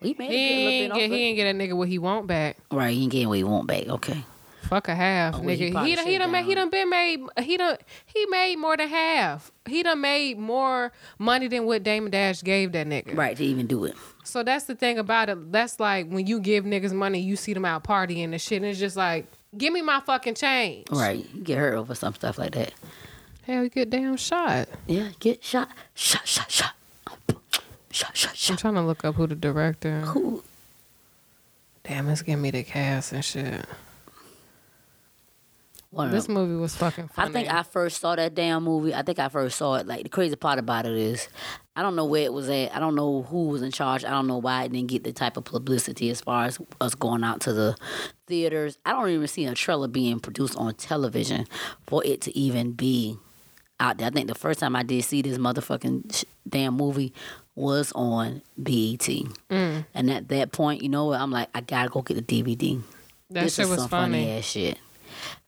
He made He a ain't get. He ain't get a nigga what he want back. Right, he ain't getting what he want back. Okay. Fuck a half, Oh, he nigga. probably He done, he done, made, he done been made. He done he made more than half. He done made more money than what Damon Dash gave that nigga. Right, to even do it. So that's the thing about it. That's like when you give niggas money, you see them out partying and shit, and it's just like, give me my fucking change. Right. You get hurt over some stuff like that. Hell, you get damn shot. Yeah, get shot. Shot, shot, shot. Shot, shot, shot. I'm trying to look up who the director. Who? Damn, it's giving me the cast and shit. One This them. movie was fucking I think I first saw that damn movie. I think I first saw it. Like the crazy part about it is, I don't know where it was at. I don't know who was in charge. I don't know why it didn't get the type of publicity as far as us going out to the theaters. I don't even see a trailer being produced on television for it to even be out there. I think the first time I did see this motherfucking sh- damn movie was on BET. Mm. And at that point, you know what? I'm like, I gotta go get the DVD. that this shit is was some funny. ass shit.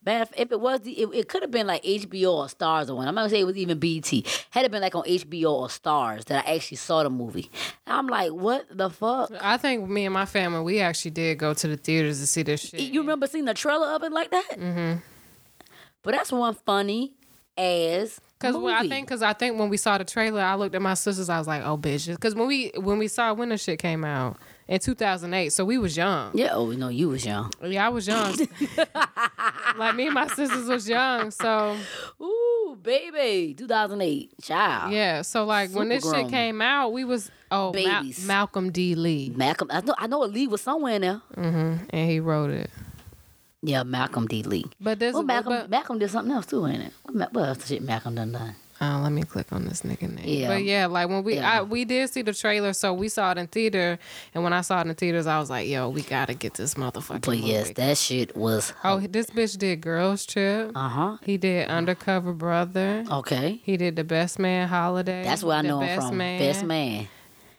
Man, if, if it was, the, it, it could have been like HBO or Starz or one. I'm not gonna say it was even BT. Had it been like on HBO or Starz that I actually saw the movie. I'm like, what the fuck? I think me and my family, we actually did go to the theaters to see this shit. You remember seeing the trailer of it like that? Mm-hmm. But that's one funny ass Cause movie. when I think, cause I think when we saw the trailer, I looked at my sisters. I was like, "Oh, bitches!" Cause when we when we saw when the shit came out in 2008, so we was young. yeah, oh no, you was young. Yeah, I was young. like me and my sisters was young. So Ooh, baby, 2008, child. yeah, so like when this Super shit came out, we was oh Ma-. Malcolm D. Lee, Malcolm, I know, I know a Lee was somewhere in there. Mm-hmm. And he wrote it. Yeah, Malcolm D. Lee. But this Well, Malcolm, but, Malcolm did something else too, ain't it? What, what else shit Malcolm done done? Uh, let me click on this nigga name. Yeah. But yeah, like when we Yeah. I, we did see the trailer, so we saw it in theater, and when I saw it in theaters, I was like, "Yo, we gotta get this motherfucker." But yes, that shit was. oh, this bitch did Girls Trip. Uh huh. He did Undercover Brother. Okay. He did The Best Man Holiday. That's where I The know him Best from. Man. Best man.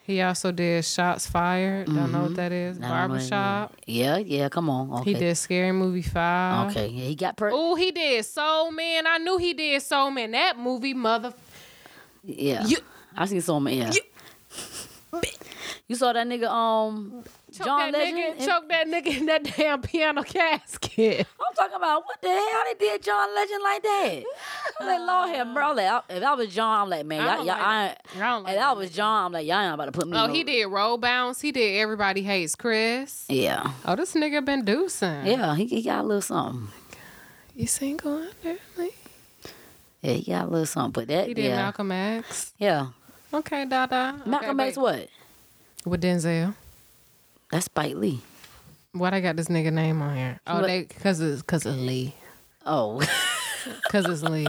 He also did Shots Fired. Don't know what that is. Mm-hmm. I don't know Barbershop. Yeah, yeah. Come on. Okay. He did Scary Movie Five. Okay. Yeah, he got per. Oh, he did Soul Man. I knew he did Soul Man. That movie, mother. Yeah. You- I seen so many. Yeah. You saw that nigga um Choke John that Legend? nigga, choke that nigga in that damn piano casket. I'm talking about what the hell they did John Legend like that. I'm like, Lord have mercy. I'm like, if I was John, I'm like, man, I y'all, don't y'all, like I, that. I don't like if I that was John, I'm like, y'all ain't about to put me. Oh, no- he did Roll Bounce. He did Everybody Hates Chris. Yeah, Oh, this nigga been deucing. yeah, he, he got a little something. Oh you single under me? Yeah, he got a little something. But that, He did yeah, Malcolm X. yeah, Okay, Dada. Okay, Malcolm X, what? With Denzel. That's Spike Lee. Why they got this nigga name on here? Oh, What? they cause it's cause of Lee. Oh, Cause it's Lee.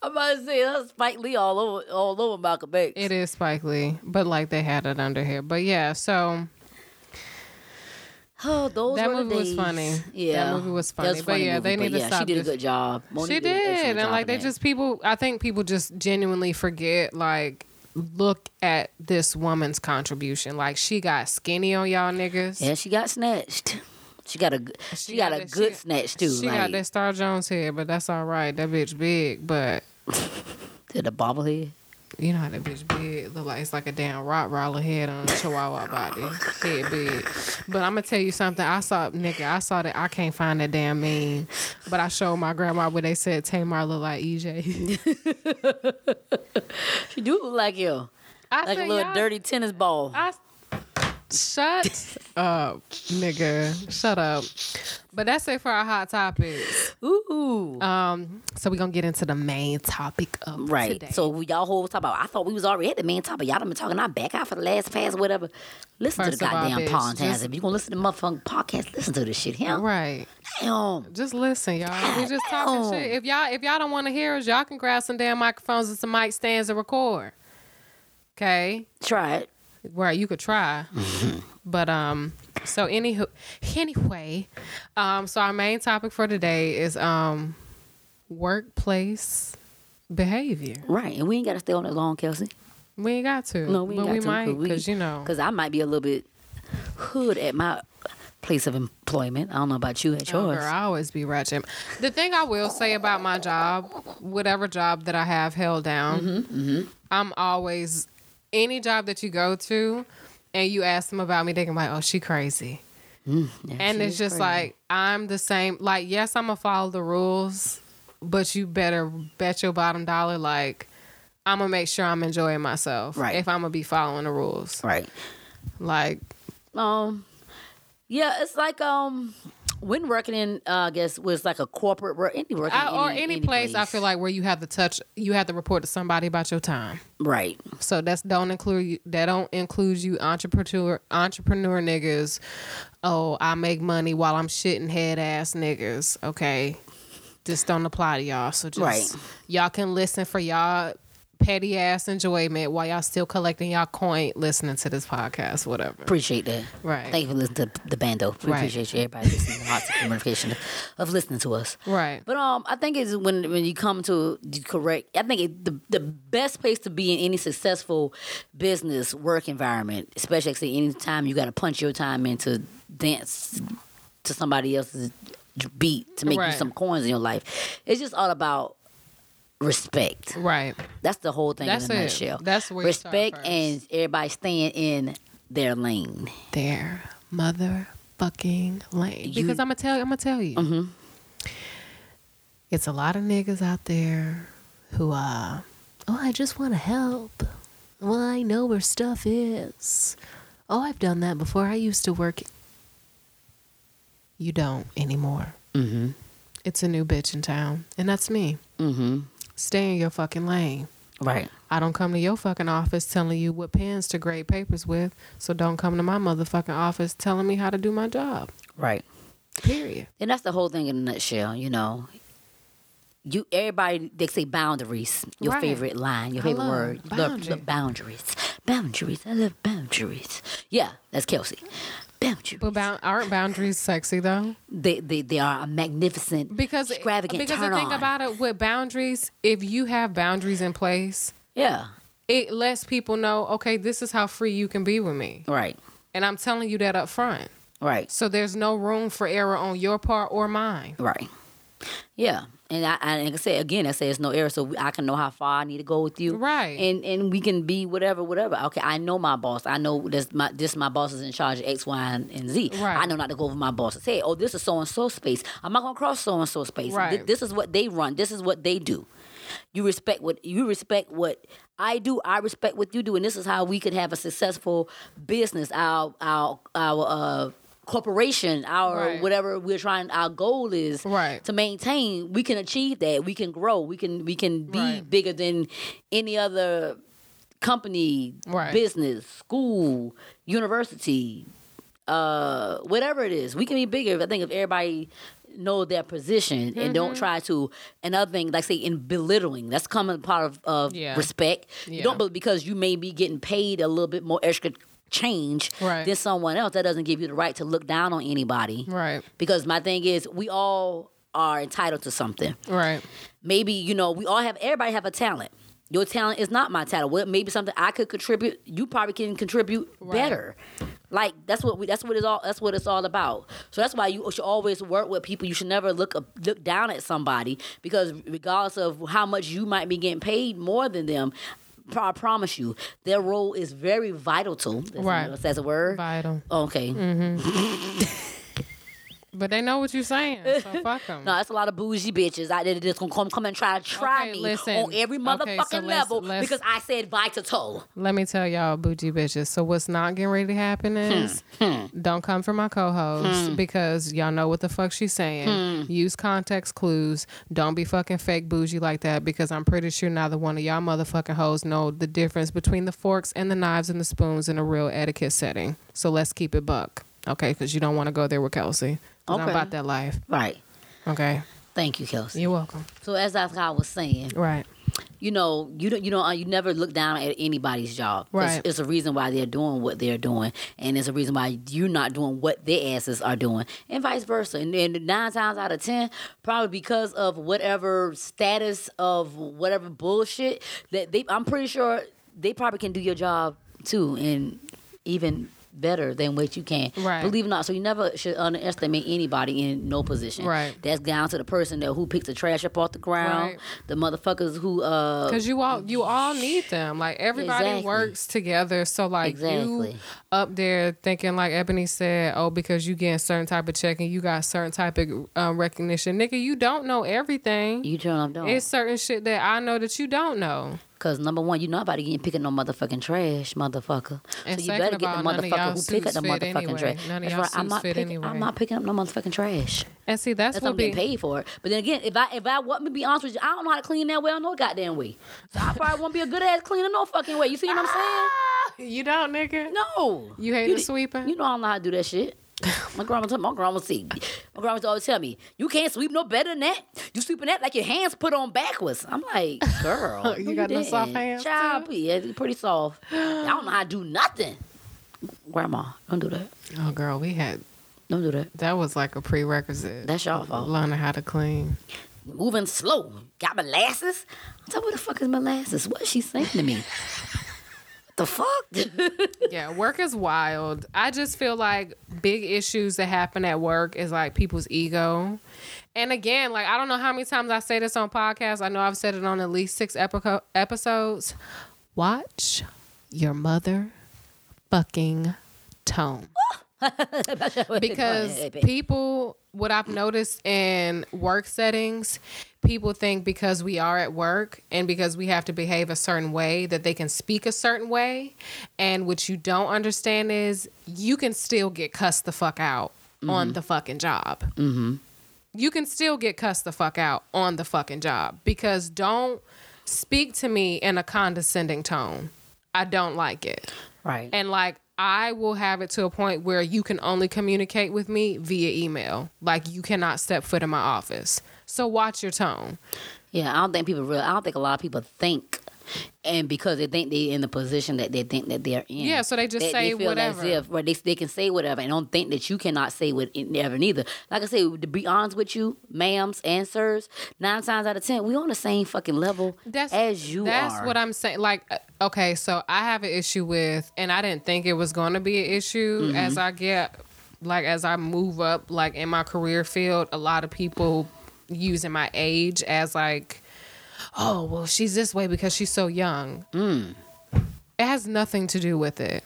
I'm about to say that's Spike Lee all over, all over Malcolm X. It is Spike Lee, but like they had it under here. But yeah, so Oh, those That movie was funny. Yeah, That movie was That funny. But yeah, they movie, need to yeah, stop She did this- a good job. Monique she excellent did, and like they that. just people. I think people just genuinely forget like look at this woman's contribution. Like she got skinny on y'all niggas. Yeah, she got snatched. She got a g- she, got, a that- good she- snatch too. She like, got that Star Jones head, but that's all right. That bitch big, but did a bobblehead. You know how that bitch big. Look like it's like a damn Rottweiler head on a Chihuahua body. Head big. But I'm gonna tell you something. I saw nigga. I saw that. I can't find that damn meme. But I showed my grandma where they said Tamar look like EJ. She do look like you, I like a little dirty tennis ball. I shut up, nigga. Shut up. But that's it for our hot topics. Ooh. Um, so we're gonna get into the main topic of Right. today. So we- y'all whole talk about. I thought we was already at the main topic. Y'all done been talking our back out for the last past whatever. Listen First to the goddamn podcast. just- If you gonna listen to the motherfucking podcast, listen to this shit. Hell, right. damn. Just listen, y'all. We just talking shit. If y'all if y'all don't want to hear us, y'all can grab some damn microphones and some mic stands and record. Okay, Try it. Right? You could try, but um. So anywho, anyway, um. So our main topic for today is um, workplace behavior. Right, and we ain't got to stay on that long, Kelsey. We ain't got to. No, we ain't but got we to, might because you know. Because I might be a little bit hood at my place of employment. I don't know about you at Oh, yours. girl, I always be ratchet. The thing I will say about my job, whatever job that I have held down, Mm-hmm, I'm always any job that you go to, and you ask them about me, they can be like, "Oh, she crazy," Yeah, and it's just crazy. like I'm the same. Like, yes, I'm gonna follow the rules, but you better bet your bottom dollar, like. I'm gonna make sure I'm enjoying myself. Right. If I'm gonna be following the rules. right. Like, Um, yeah, it's like um, when working in, uh, I guess was like a corporate work, any work, I, or any, place, I feel like where you have to touch, you have to report to somebody about your time. right, So that's don't include you. That don't include you entrepreneur entrepreneur niggas. Oh, I make money while I'm shitting head ass niggas. Okay, this don't apply to y'all. So just Right. y'all can listen for y'all petty ass enjoyment while y'all still collecting y'all coin, listening to this podcast, whatever. appreciate that. Right. Thank you for listening to the bando. We Right. appreciate you, everybody listening. Lots of communication of, of listening to us. Right. But um, I think it's when when you come to the correct. I think it, the the best place to be in any successful business work environment, especially any time you got to punch your time into dance to somebody else's beat to make you some coins in your life. It's just all about respect. Right. That's the whole thing That's in a it. nutshell. That's where respect and everybody staying in their lane. Their motherfucking lane. You- because I'm gonna tell you, I'm gonna tell you. Mhm. It's a lot of niggas out there who uh oh I just want to help. Well, I know where stuff is. Oh, I've done that before. I used to work. You don't anymore. Mm-hmm. It's a new bitch in town, and that's me. Mm-hmm. Stay in your fucking lane. Right. I don't come to your fucking office telling you what pens to grade papers with, so don't come to my motherfucking office telling me how to do my job. Right. Period. And that's the whole thing in a nutshell, you know. You everybody they say boundaries. Your Right. favorite line, your I favorite love word. Love- love boundaries. Boundaries. I love boundaries. Yeah, that's Kelsey. Boundaries. But bound, aren't boundaries sexy though? they, they they are a magnificent Because extravagant because turn the thing on. about it with boundaries, if you have boundaries in place, yeah. it lets people know, okay, this is how free you can be with me. Right. And I'm telling you that up front. Right. So there's no room for error on your part or mine. Right. Yeah. And I, I like I said again, I say it's no error, so I can know how far I need to go with you. Right. And and we can be whatever, whatever. Okay, I know my boss. I know this my this my boss is in charge of X, Y, and, and Z. Right. I know not to go over my boss's head. Oh, this is so and so space. I'm not gonna cross so and so space. Th- Right. This is what they run. This is what they do. You respect what you respect what I do. I respect what you do, and this is how we could have a successful business. Our our our uh, corporation, our Right. whatever we're trying. Our goal is Right. to maintain. We can achieve that. We can grow. We can we can be Right. bigger than any other company, Right. business, school, university, uh, whatever it is. We can be bigger. I think if everybody know their position and Mm-hmm. don't try to another thing like say in belittling that's coming part of, of Yeah. respect you don't be- because you may be getting paid a little bit more extra change Right. than someone else. That doesn't give you the right to look down on anybody. Right. because my thing is we all are entitled to something. Right. maybe you know we all have everybody have a talent. Your talent is not my talent. Well maybe something i could contribute you probably can contribute better. Like that's what we that's what it's all that's what it's all about. So that's why you should always work with people. You should never look up, look down at somebody because regardless of how much you might be getting paid more than them I promise you, their role is very vital to. That's Right. That's a word. Vital. Okay. Mm-hmm. But they know what you're saying. So fuck them. No, that's a lot of bougie bitches out there that's gonna come come and try to try Okay, me listen. on every Okay, motherfucking so let's- level let's- because I said vital. Let me tell y'all, bougie bitches. So what's not getting ready to happen is Hmm. don't come for my co-host because y'all know what the fuck she's saying. Hmm. Use context clues. Don't be fucking fake bougie like that because I'm pretty sure neither one of y'all motherfucking hoes know the difference between the forks and the knives and the spoons in a real etiquette setting. So let's keep it buck, okay? Because you don't want to go there with Kelsey. 'Cause I'm Okay. about that life. Right. Okay. Thank you, Kelsey. You're welcome. So as I, I was saying, Right. you know, you don't, you know, uh, you never look down at anybody's job. Right. It's a reason why they're doing what they're doing, and it's a reason why you're not doing what their asses are doing, and vice versa. And, and nine times out of ten, probably because of whatever status of whatever bullshit that they, I'm pretty sure they probably can do your job too, and even better than what you can. Right. Believe it or not, so you never should underestimate anybody in no position. Right. That's down to the person that who picks the trash up off the ground, Right. the motherfuckers who uh Cause you all you all need them. Like everybody Exactly. works together. So like Exactly. you up there thinking like Ebony said, oh, because you getting certain type of check and you got certain type of um, recognition, nigga. You don't know everything. you don't. It's certain shit that I know that you don't know. Cause number one, you know about to get picking no motherfucking trash, motherfucker. And so you better get the motherfucker who pick up the motherfucking anyway. trash. None of That's y'all right. I'm not fit picking. anyway. I'm not picking up no motherfucking trash. And see, that's, That's what I'm be getting paid for it. But then again, if I if I want me to be honest with you, I don't know how to clean that well, no goddamn way. So I probably won't be a good ass cleaner no fucking way. You see what I'm saying? you don't, nigga. No. You hate You the di- sweeping? You know I don't know how to do that shit. My grandma, told- my grandma see, my grandma always tell me, "You can't sweep no better than that. You sweeping that like your hands put on backwards." I'm like, "Girl, You got no soft hands, Child, it's pretty soft. I don't know how to do nothing. Grandma, don't do that. Oh, girl, we had Don't do that. that was like a prerequisite. That's your fault. Learning how to clean. Moving slow. Got molasses. I said, "What the fuck is molasses? What is she saying to me?" the fuck? Yeah, work is wild. I just feel like big issues that happen at work is like people's ego. And again, like I don't know how many times I say this on podcasts. I know I've said it on at least six epico- episodes. Watch your mother fucking tone. because people what i've noticed in work settings people think because we are at work and because we have to behave a certain way that they can speak a certain way. And what you don't understand is you can still get cussed the fuck out on the fucking job. Mm-hmm. you can still get cussed the fuck out on the fucking job because don't speak to me in a condescending tone. I don't like it. Right. and like I will have it to a point where you can only communicate with me via email. Like you cannot step foot in my office. So watch your tone. Yeah, I don't think people. I don't think a lot of people think, and because they think they're in the position that they think that they're in. Yeah, so they just say they feel whatever. As if, right, they they can say whatever, and don't think that you cannot say whatever neither. Like I say, to be honest with you, ma'ams and sirs, nine times out of ten, we on the same fucking level That's as you That's are. what I'm saying. Like, uh, okay, so I have an issue with, and I didn't think it was going to be an issue Mm-hmm. as I get, like, as I move up, like in my career field. A lot of people using my age as like, oh, well, she's this way because she's so young. Mm. It has nothing to do with it.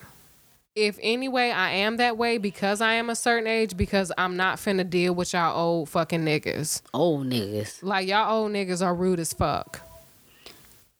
If anyway I am that way because I am a certain age, because I'm not finna deal with y'all old fucking niggas. Old niggas, Like y'all old niggas are rude as fuck.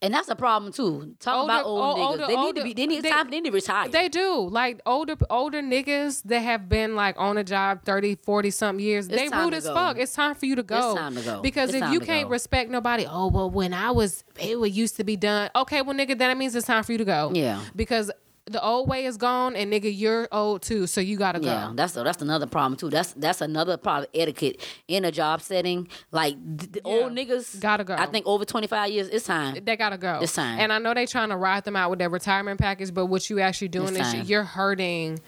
And that's a problem too. Talk Older- about old o- niggas. older- they need to be. They need they- time. They need to retire. They do. Like older older niggas that have been like on a job 30, 40 something years. It's they rude as go. fuck. It's time for you to go. It's time to go. Because It's if you can't go. respect nobody, oh well when I was it was used to be done. Okay, well nigga, that means it's time for you to go. Yeah. Because the old way is gone and nigga you're old too, so you gotta Yeah, go. that's that's another problem too. That's that's another problem etiquette in a job setting. Like the, the old niggas Gotta go. I think over twenty five years, it's time. They gotta go. It's time. And I know they trying to ride them out with their retirement package, but what you actually doing It's is time. you're hurting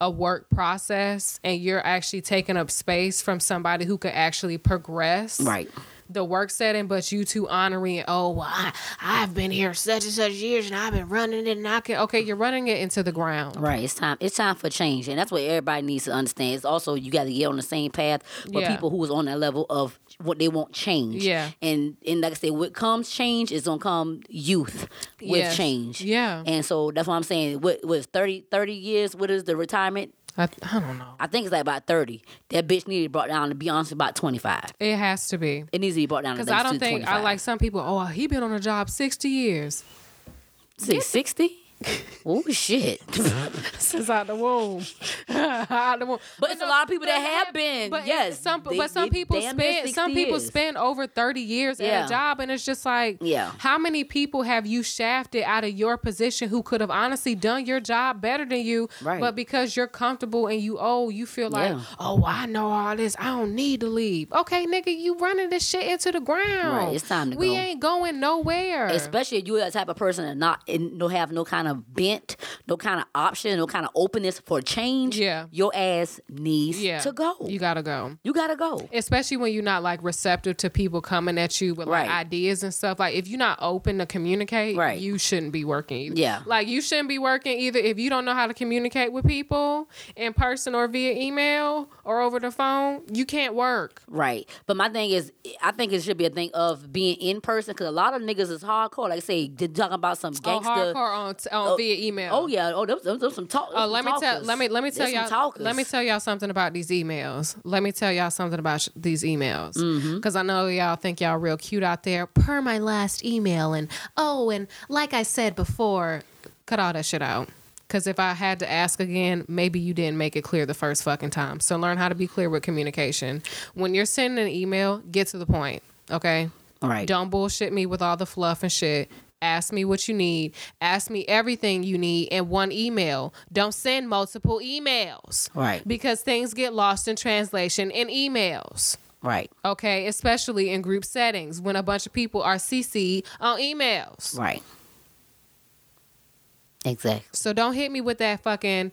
a work process and you're actually taking up space from somebody who could actually progress Right. The work setting, but you two honoring, oh, well, I, I've been here such and such years and I've been running it and I can, okay, you're running it into the ground. Right. It's time. It's time for change, and that's what everybody needs to understand. It's also you got to get on the same path with Yeah. people who is on that level of what they want change. Yeah. And and like I said, what comes change is gonna come youth with Yes. change. Yeah. And so that's what I'm saying. What was 30, 30 years? What is the retirement? I, I don't know. I think it's like about thirty. That bitch needed brought down to be honest about twenty five. It has to be. It needs to be brought down Because I don't to think, I like some people, oh, he been on a job 60 years. Say 60? Oh, shit. Since out the womb. out the womb. But it's a lot of people that but have been. But yes. some they- but some people spend some 60 people years. spend over thirty years at a job, and it's just like, Yeah. how many people have you shafted out of your position who could have honestly done your job better than you, Right. but because you're comfortable and you old, you feel like, Yeah. oh, I know all this, I don't need to leave. Okay, nigga, you running this shit into the ground. Right, it's time to we go. ain't going nowhere. Especially if you're the type of person that not and don't have no kind of bent, no kind of option, no kind of openness for change. Yeah. Your ass needs yeah, to go. You gotta go. You gotta go. especially when you're not like receptive to people coming at you with like ideas and stuff like if you're not open to communicate Right. you shouldn't be working either. Yeah. like you shouldn't be working either if you don't know how to communicate with people in person or via email or over the phone you can't work Right. But my thing is, I think it should be a thing of being in person because a lot of niggas is hardcore. Like I say, they're talking about some oh, gangster. hardcore on, on via email Oh yeah. Oh, those, those, those some talk. Oh, let me tell let me let me tell y'all Talkers. let me tell y'all something about these emails. Let me tell y'all something about sh- these emails Mm-hmm. because I know y'all think y'all real cute out there. Per my last email, and oh, and like I said before, cut all that shit out. Because if I had to ask again, maybe you didn't make it clear the first fucking time. So learn how to be clear with communication. When you're sending an email, get to the point. Okay. Right. Don't bullshit me with all the fluff and shit. Ask me what you need. Ask me everything you need in one email. Don't send multiple emails. Right. Because things get lost in translation in emails. Right. Okay. Especially in group settings when a bunch of people are CC on emails. Right. Exactly. So don't hit me with that fucking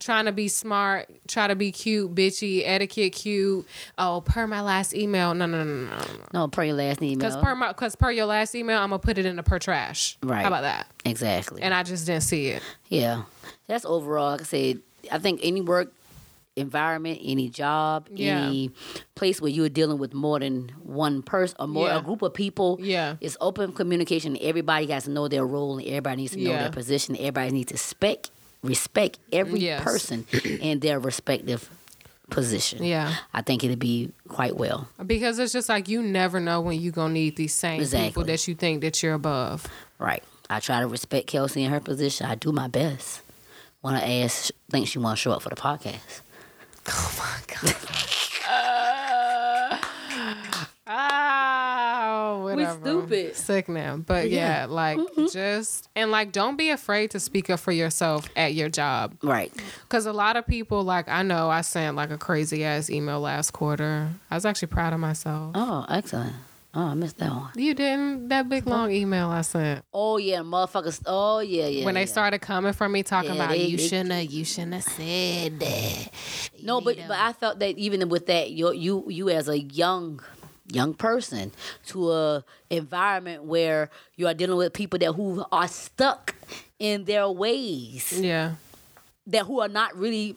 trying to be smart, try to be cute, bitchy, etiquette cute. Oh, per my last email. No, no, no, no, no. No, per your last email. Because per my, cause per your last email, I'm gonna put it in the per trash. Right. How about that? exactly. And I just didn't see it. Yeah, that's overall. Like I said, I think any work environment, any job, Yeah. any place where you're dealing with more than one person or more Yeah. a group of people, Yeah. it's open communication. Everybody has to know their role, and everybody needs to know Yeah. their position. Everybody needs to spec respect every Yes. person in their respective position. Yeah. I think it'd be quite well. Because it's just like you never know when you're gonna need these same people that you think that you're above. Right. I try to respect Kelsey in her position. I do my best. When I ask, think she want to show up for the podcast. Oh my god. Ah, We whatever. bro. stupid. Sickening. But yeah, Yeah. like mm-hmm. just and like don't be afraid to speak up for yourself at your job. Right. Cause a lot of people like I know I sent like a crazy ass email last quarter. I was actually proud of myself. Oh, excellent. Oh, I missed that one. You didn't that big long email I sent. Oh yeah, motherfuckers. Oh yeah, yeah. when they started coming for me talking Yeah, about they- you they- shouldn't have you shouldn't have said that. No, but but I felt that even with that, you you you as a young young person to a environment where you are dealing with people that who are stuck in their ways, Yeah. that who are not really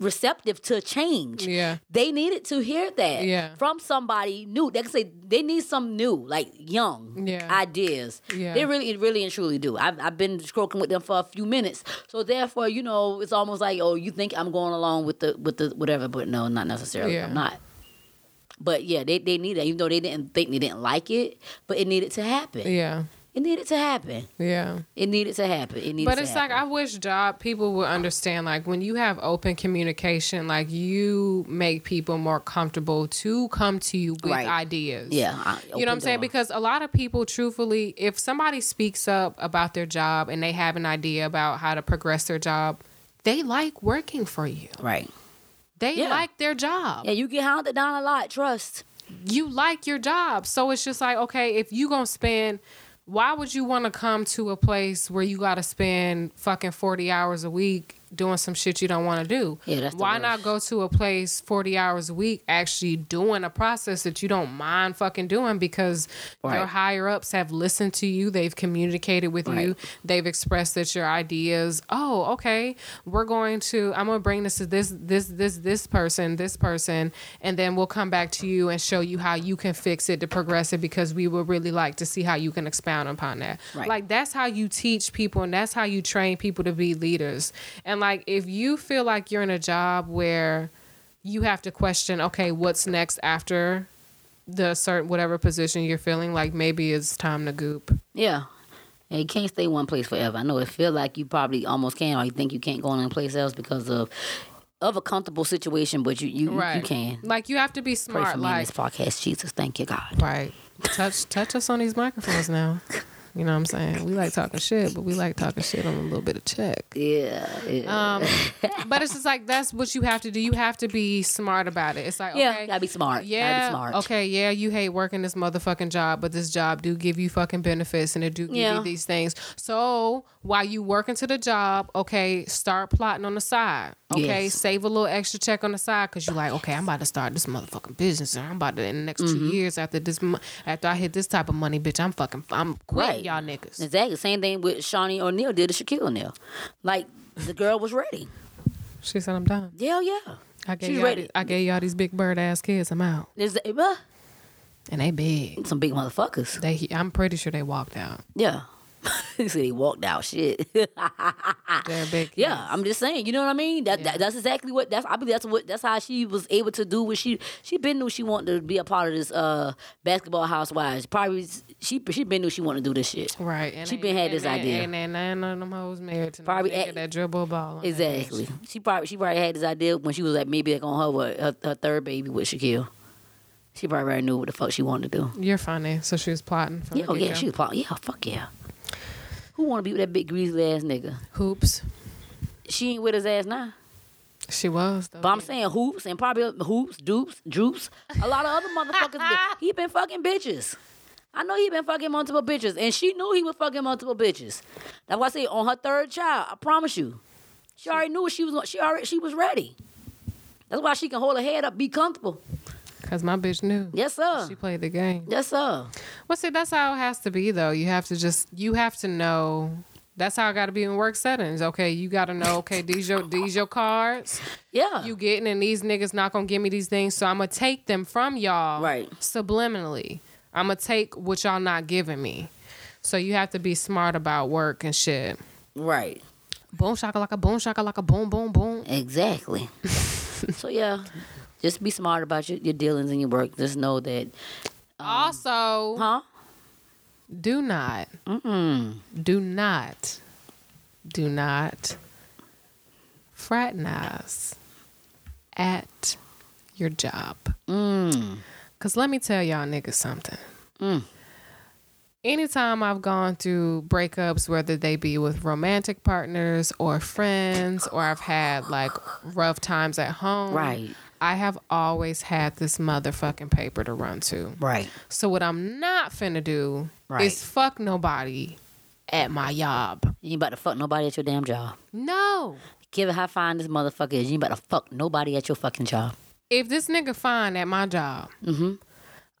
receptive to change. Yeah. They needed to hear that Yeah. from somebody new. They can say they need some new, like young Yeah. ideas. Yeah. They really, really and truly do. I've, I've been stroking with them for a few minutes, so therefore, you know, it's almost like, oh, you think I'm going along with the with the whatever, but no, not necessarily. Yeah. I'm not. But yeah, they they need that, even though they didn't think they didn't like it, but it needed to happen. Yeah. It needed to happen. Yeah. It needed to happen. It needed But to it's like I wish job people would understand like when you have open communication, like you make people more comfortable to come to you with Right. ideas. yeah, I- You know what I'm open saying? door. Because a lot of people, truthfully, if somebody speaks up about their job and they have an idea about how to progress their job, they like working for you. right. They Yeah. like their job. Yeah, you get hounded down a lot. Trust. You like your job. So it's just like, okay, if you to spend, why would you want to come to a place where you got to spend fucking 40 hours a week doing some shit you don't want to do? Yeah, Why not go to a place 40 hours a week actually doing a process that you don't mind fucking doing because your higher ups have listened to you, they've communicated with you, they've expressed that your ideas, oh, okay, we're going to I'm going to bring this to this this this this person, this person, and then we'll come back to you and show you how you can fix it to progress it because we would really like to see how you can expound upon that. Right. Like that's how you teach people and that's how you train people to be leaders. And like if you feel like you're in a job where you have to question, okay, what's next after the certain whatever position you're feeling like maybe it's time to goop. Yeah. And you can't stay one place forever. I know it feel like you probably almost can, or you think you can't go in a place else because of of a comfortable situation, but you you, Right. you can. Like you have to be Pray smart for me in this podcast, Jesus. Thank you, God. right. Touch touch us on these microphones now. You know what I'm saying? We like talking shit, but we like talking shit on a little bit of check. Yeah, yeah, Um, but it's just like that's what you have to do. You have to be smart about it. It's like yeah. okay, Gotta be smart. Yeah. gotta be smart. Okay. Yeah. You hate working this motherfucking job, but this job do give you fucking benefits and it do give Yeah. you these things. So while you working to the job, okay, start plotting on the side. Okay. Yes. Save a little extra check on the side because you're like, okay, I'm about to start this motherfucking business. And I'm about to in the next Mm-hmm. two years after this, after I hit this type of money, bitch, I'm fucking, I'm quitting Right. y'all niggas. Exactly. Same thing with Shaunie O'Neal did to Shaquille O'Neal. Like the girl was ready. She said, I'm done. Yeah, yeah. I gave She's y'all, ready. these- I gave y'all these big bird ass kids. I'm out, There's uh, and they big. some big motherfuckers. They, I'm pretty sure they walked out. Yeah. He said he walked out. Shit. They're big. Yeah. I'm just saying. You know what I mean? That, that that's exactly what that's. I believe that's what that's how she was able to do what she she been knew she wanted to be a part of this uh basketball housewives. Probably she she been knew she wanted to do this shit. Right. And She been had and this ain't- idea. And then none of them hoes married to Probably at- that dribble ball. Exactly. She probably she probably had this idea when she was like maybe like on her her, her third baby with Shaquille. She probably already knew what the fuck she wanted to do. You're funny. So she was plotting from Yeah, oh yeah, she was probably yeah, fuck yeah. Who want to be with that big greasy ass nigga? hoops. She ain't with his ass now. She was. Though. But I'm saying hoops and probably hoops, dupes, droops. A lot of other motherfuckers. he been fucking bitches. I know he been fucking multiple bitches, and she knew he was fucking multiple bitches. That's why I say on her third child, I promise you, she already knew she was. She already she was ready. That's why she can hold her head up, be comfortable. Cause my bitch knew. Yes sir. She played the game. Yes sir. Well, see, that's how it has to be, though. You have to just, you have to know. That's how I got to be in work settings. Okay, you got to know. Okay, these your these your cards. Yeah. You getting, and these niggas not gonna give me these things, so I'm gonna take them from y'all. Right. Subliminally, I'm gonna take what y'all not giving me. So you have to be smart about work and shit. right. Boom shaka like a boom shaka like a boom boom boom. Exactly. so yeah, just be smart about your, your dealings and your work. Just know that. also, Huh? do not, Mm-mm. do not, do not fraternize at your job. Mm. Cause let me tell y'all niggas something. Mm. anytime I've gone through breakups, whether they be with romantic partners or friends, or I've had like rough times at home, Right. I have always had this motherfucking paper to run to. Right. So what I'm not finna do Right. is fuck nobody at my job. You ain't about to fuck nobody at your damn job. No. Give it how fine this motherfucker is. You ain't about to fuck nobody at your fucking job. If this nigga fine at my job, Mm-hmm.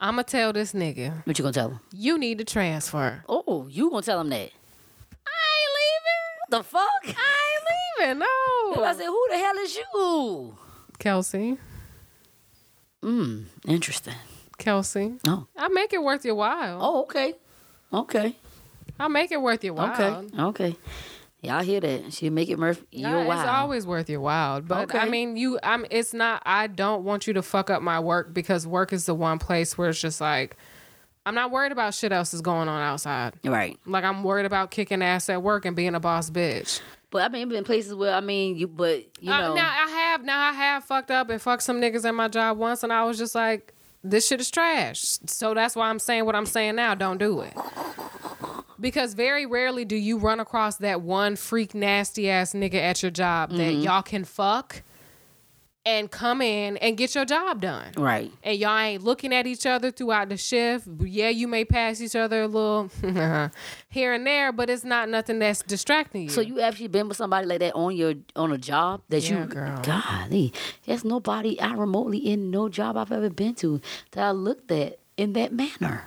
I'ma tell this nigga, What you gonna tell him? you need to transfer. Oh, you gonna tell him that? I ain't leaving. The fuck? I ain't leaving. No. I said, who the hell is you? Kelsey. Mm, interesting. Kelsey. Oh. I make it worth your while. Oh, okay. Okay. I make it worth your while. Okay. Okay. Y'all hear that? She make it Murph. Yeah, You're It's always worth your while. But I mean you I'm it's not I don't want you to fuck up my work because work is the one place where it's just like I'm not worried about shit else is going on outside. right. Like I'm worried about kicking ass at work and being a boss bitch. But I mean, in places where I mean, you. But you Uh, know, now I have now I have fucked up and fucked some niggas at my job once, and I was just like, this shit is trash. So that's why I'm saying what I'm saying now. Don't do it. Because very rarely do you run across that one freak nasty ass nigga at your job that Mm-hmm. y'all can fuck and come in and get your job done. right. And y'all ain't looking at each other throughout the shift. Yeah, you may pass each other a little here and there, but it's not nothing that's distracting you. So you actually been with somebody like that on your on a job that Yeah, you girl. golly, there's nobody I remotely in no job I've ever been to that I looked at in that manner.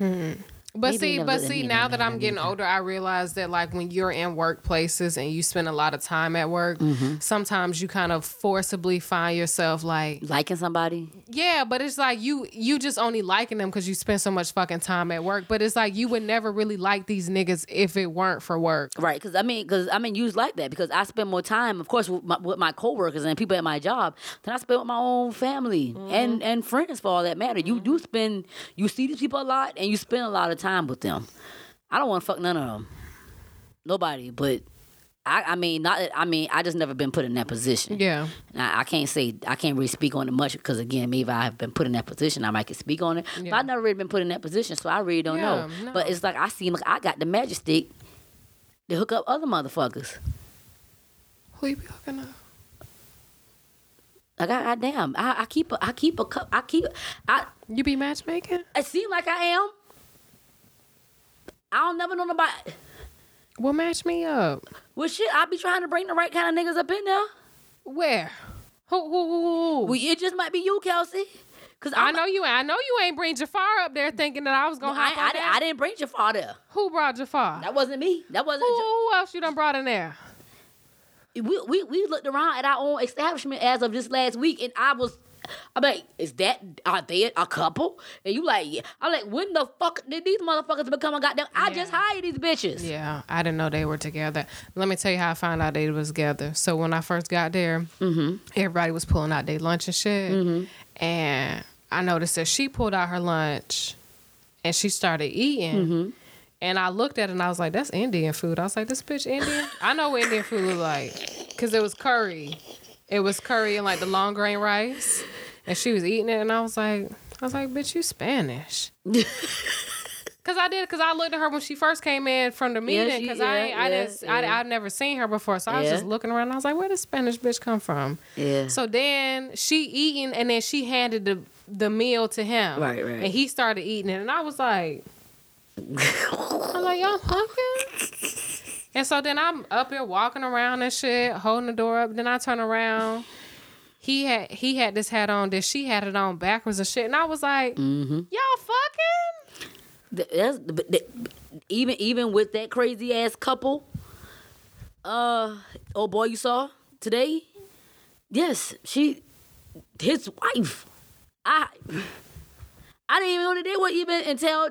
Mm-hmm. But Maybe see, but see, now that I'm getting older, I realize that like when you're in workplaces and you spend a lot of time at work, Mm-hmm. sometimes you kind of forcibly find yourself like, Liking somebody, yeah, but it's like you you just only liking them because you spend so much fucking time at work. But it's like you would never really like these niggas if it weren't for work. right? Because I mean, because I mean, you like that because I spend more time, of course, with my, with my coworkers and people at my job than I spend with my own family and and friends for all that matter. You do spend, you see these people a lot, and you spend a lot of time with them. I don't want to fuck none of them, nobody, but. I, I mean, not. I mean, I just never been put in that position. Yeah, Now, I can't say I can't really speak on it much because again, maybe if I have been put in that position, I might can speak on it. But I've never really been put in that position, so I really don't know. No. But it's like I seem like I got the magic stick to hook up other motherfuckers. who you be hooking up? Like I, I damn, I, I keep a, I keep a cup, I keep, I. You be matchmaking? It seem like I am. I don't never know nobody. Well, match me up. Well, shit, I be trying to bring the right kind of niggas up in there. Where? Who? Who? Who? who? Well, it just might be you, Kelsey. Cause I I'm, know you. ain't- I know you ain't bring Jafar up there thinking that I was gonna I, hop I, on didn't- I didn't bring Jafar there. Who brought Jafar? That wasn't me. That wasn't. Who, who else you done brought in there? we, we we looked around at our own establishment as of this last week, and I was, I'm like, is that are they a couple? And you like, yeah. I'm like, when the fuck did these motherfuckers become a goddamn? I Yeah. just hired these bitches. Yeah, I didn't know they were together. Let me tell you how I found out they was together. So when I first got there, Mm-hmm. everybody was pulling out their lunch and shit, and I noticed that she pulled out her lunch, and she started eating. Mm-hmm. And I looked at it and I was like, "That's Indian food." I was like, "This bitch Indian." I know what Indian food look like, cause it was curry. It was curry and like the long grain rice, and she was eating it, and I was like, "I was like, bitch, you Spanish." Cause I did, cause I looked at her when she first came in from the Yeah, meeting, she- cause I yeah, I yeah, didn't, I, yeah. I'd never seen her before, so I was just looking around. And I was like, "Where does Spanish bitch come from?" Yeah. So then she eating, and then she handed the the meal to him, Right, right. and he started eating it, and I was like, "I'm like, y'all fucking." And so then I'm up here walking around and shit, holding the door up. Then I turn around. He had he had this hat on, then she had it on backwards and shit, and I was like, Mm-hmm. "Y'all fucking." That's, even even with that crazy ass couple, uh, oh boy, you saw today. Yes, she, his wife. I, I didn't even know that they were even until.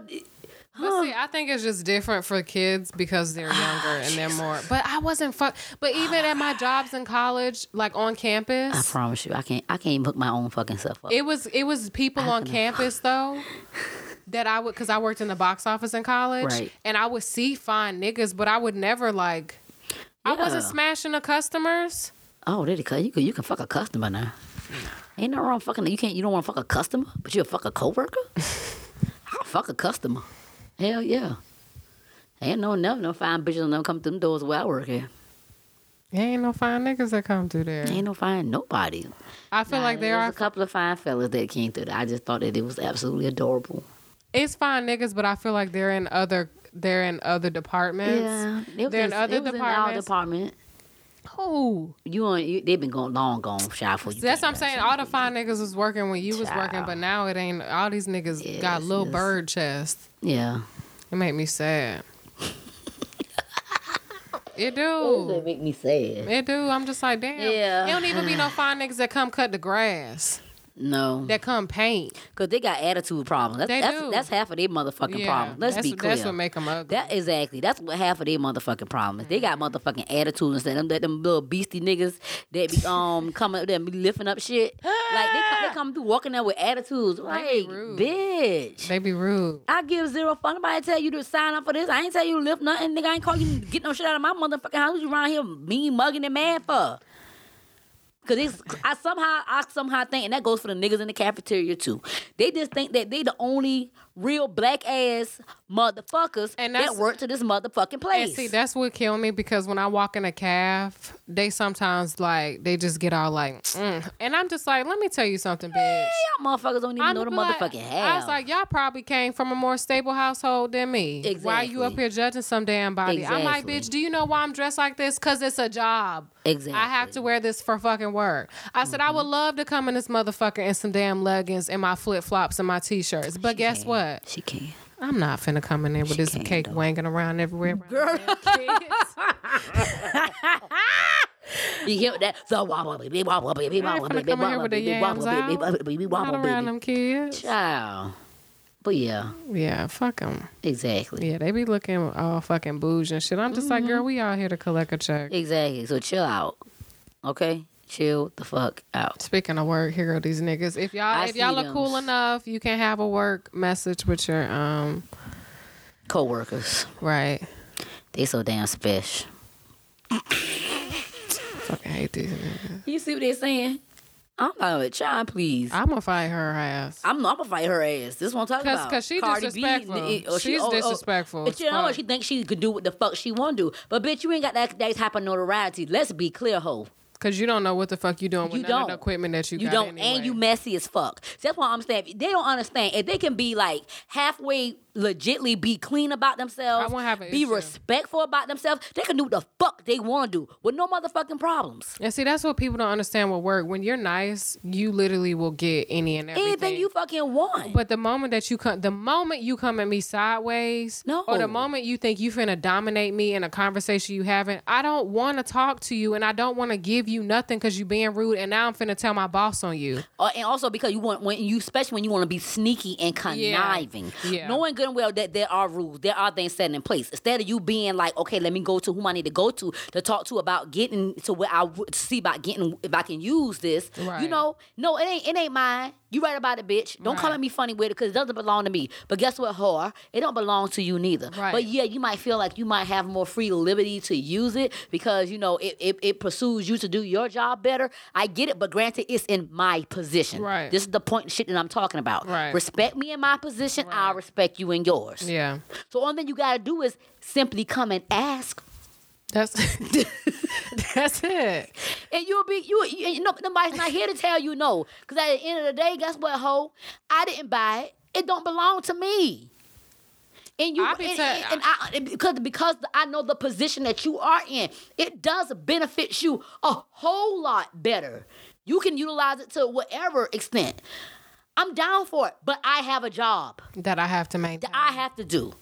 But see, I think it's just different for kids because they're ah, younger and they're more. But I wasn't fuck. But even at my jobs in college, like on campus. I campus, promise you, I can't. I can't even hook my own fucking self up. it was it was people on campus though that I would because I worked in the box office in college, Right. and I would see fine niggas, but I would never like. I wasn't Yeah. smashing the customers. Oh, did it? cut? You can you can fuck a customer now. Ain't no wrong fucking. You can't. You don't want to fuck a customer, but you will fuck a coworker. I'll fuck a customer. Hell yeah. Ain't no never no fine bitches never come through them doors where I work at. Ain't no fine niggas that come through there. Ain't no fine nobody. I feel Nah, like there are. a couple of fine fellas that came through there. I just thought that it was absolutely adorable. It's fine niggas, but I feel like they're in other. They're in other departments. Yeah, They're in other was in our departments. department. Who? You on? You, they've been going long gone shy for you. That's what I'm saying. All the fine niggas was working when you was working, but now it ain't. All these niggas Yes, got little yes. bird chests. Yeah. It make me sad. it do. It make me sad. It do. I'm just like, damn. Yeah. It don't even be no fine niggas that come cut the grass. No, That come paint. because they got attitude problems. That's, They that's, do. that's half of their motherfucking Yeah. problem. Let's be clear. That's what make them ugly. That exactly. That's what half of their motherfucking problem is. They got motherfucking attitudes instead of them, them little beastie niggas that be um coming them be lifting up shit. Like they come, they come through walking there with attitudes. Like bitch. they be rude. I give zero fuck. Nobody tell you to sign up for this. I ain't tell you to lift nothing. Nigga, I ain't call you to get no shit out of my motherfucking house. You around here mean mugging and mad for? Cause it's, I somehow I somehow think, and that goes for the niggas in the cafeteria too. They just think that they the only real black ass motherfuckers And that work to this motherfucking place. And see, that's what kill me because when I walk in a calf, they sometimes like they just get all like, mm. and I'm just like, let me tell you something, bitch. Y'all motherfuckers don't even I'm know the like- motherfucking I hell. was like, y'all probably came from a more stable household than me. Why are you up here judging some damn body? I'm like, bitch, do you know why I'm dressed like this? Cause it's a job. exactly. I have to wear this for fucking work. I said I would Mm-hmm. love to come in this motherfucker in some damn leggings and my flip flops and my t-shirts. But guess can. What? She can. I'm not finna come in there with this cake though. wanging around everywhere. Girl. Kids. You hear that? So wobble baby, wobble baby, I ain't wobble finna baby, come in here wobble with the baby, wobble yams baby, out. wobble baby, Not wobble around baby. them kids. Child. But yeah, Yeah, fuck them. exactly. Yeah, they be looking all fucking bougie and shit. I'm just like, Mm-hmm. girl, we out here to collect a check. Exactly. So chill out. Okay? Chill the fuck out. Speaking of work, here go these niggas. If y'all I if y'all are them. cool enough, you can have a work message with your um Co-workers. right. They so damn special. Fucking hate these niggas. You see what they're saying? I'm like, child, please. I'm gonna fight her ass. I'm not gonna fight her ass. This is what I'm Cause, about. cause she Cardi disrespectful. B, oh, She's oh, oh, disrespectful. But you know what? She thinks she could do what the fuck she want to do. But bitch, you ain't got that, that type of notoriety. Let's be clear, ho. Cause you don't know what the fuck you doing with You don't. the equipment that you, You got don't, anyway. and you messy as fuck. So that's why I'm saying they don't understand. If they can be like halfway, legitly be clean about themselves, I won't have an be issue. respectful about themselves, they can do the fuck they want to do with no motherfucking problems. And see, that's what people don't understand with work. When you're nice, you literally will get any and everything. Anything you fucking want. But the moment that you come, the moment you come at me sideways, No. or the moment you think you finna dominate me in a conversation you having, I don't want to talk to you, and I don't want to give you nothing because you're being rude, and now I'm finna tell my boss on you. Uh, and also because you want when you especially when you want to be sneaky and conniving, Yeah. knowing good and well that there are rules, there are things set in place. Instead of you being like, okay, let me go to whom I need to go to to talk to about getting to where I would see about getting if I can use this. You know, no, it ain't it ain't mine. You right about it, bitch. Don't come Right. at me funny with it because it doesn't belong to me. But guess what, whore? It don't belong to you neither. Right. But yeah, you might feel like you might have more free liberty to use it because you know it, it, it pursues you to do your job better. I get it, but granted, it's in my position. Right. This is the point and shit that I'm talking about. Right. Respect me in my position, I'll respect you in yours. Yeah, So only thing you gotta do is simply come and ask. That's that's it. And you'll be you, you, you know nobody's not here to tell you no. Cause at the end of the day, guess what, ho? I didn't buy it. It don't belong to me. And you and, tell- and, I because because I know the position that you are in, it does benefit you a whole lot better. You can utilize it to whatever extent. I'm down for it, but I have a job That I have to maintain. that I have to do.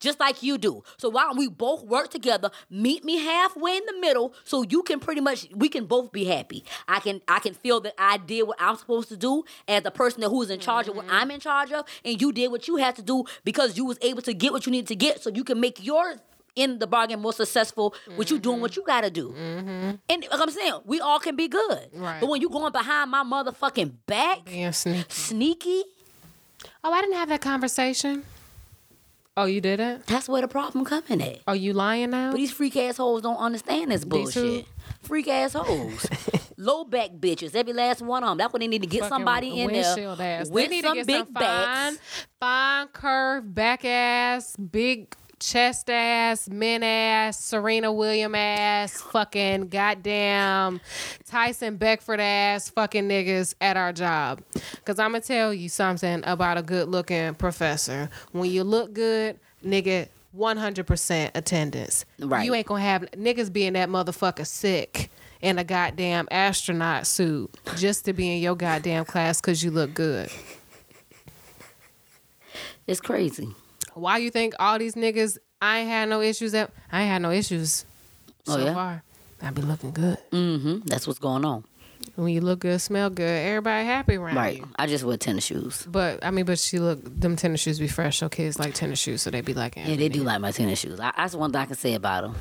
Just like you do. So why don't we both work together? Meet me halfway in the middle so you can pretty much we can both be happy. I can I can feel that I did what I'm supposed to do as the person that who's in charge of what mm-hmm. I'm in charge of, and you did what you had to do because you was able to get what you needed to get so you can make your in the bargain more successful with you doing what mm-hmm. you gotta do. Mm-hmm. And like I'm saying, we all can be good. Right. But when you going behind my motherfucking back, being sneaky. sneaky, Oh, I didn't have that conversation. Oh, you didn't? that's where the problem coming at. Are you lying now? But these freak assholes don't understand this bullshit. Freak assholes. Low back bitches, every last one of them. That's when they need to get Fucking somebody in there ass. with some big some fine, backs. fine curve back ass, big chest ass, men ass, Serena William ass, fucking goddamn Tyson Beckford ass, fucking niggas at our job. Cause I'm gonna tell you something about a good looking professor. When you look good, nigga. 100% attendance. Right. You ain't gonna have niggas being that motherfucker sick in a goddamn astronaut suit just to be in your goddamn class because you look good. It's crazy. Why you think all these niggas? I ain't had no issues. At, I ain't had no issues so Oh, yeah? far. I be looking good. Mm-hmm. That's what's going on. When you look good, smell good, everybody happy around Right. you. I just wear tennis shoes. But I mean, but she look them tennis shoes be fresh. So kids like tennis shoes, so they be like, Yeah, they do like my tennis shoes. I, that's one thing I can say about them,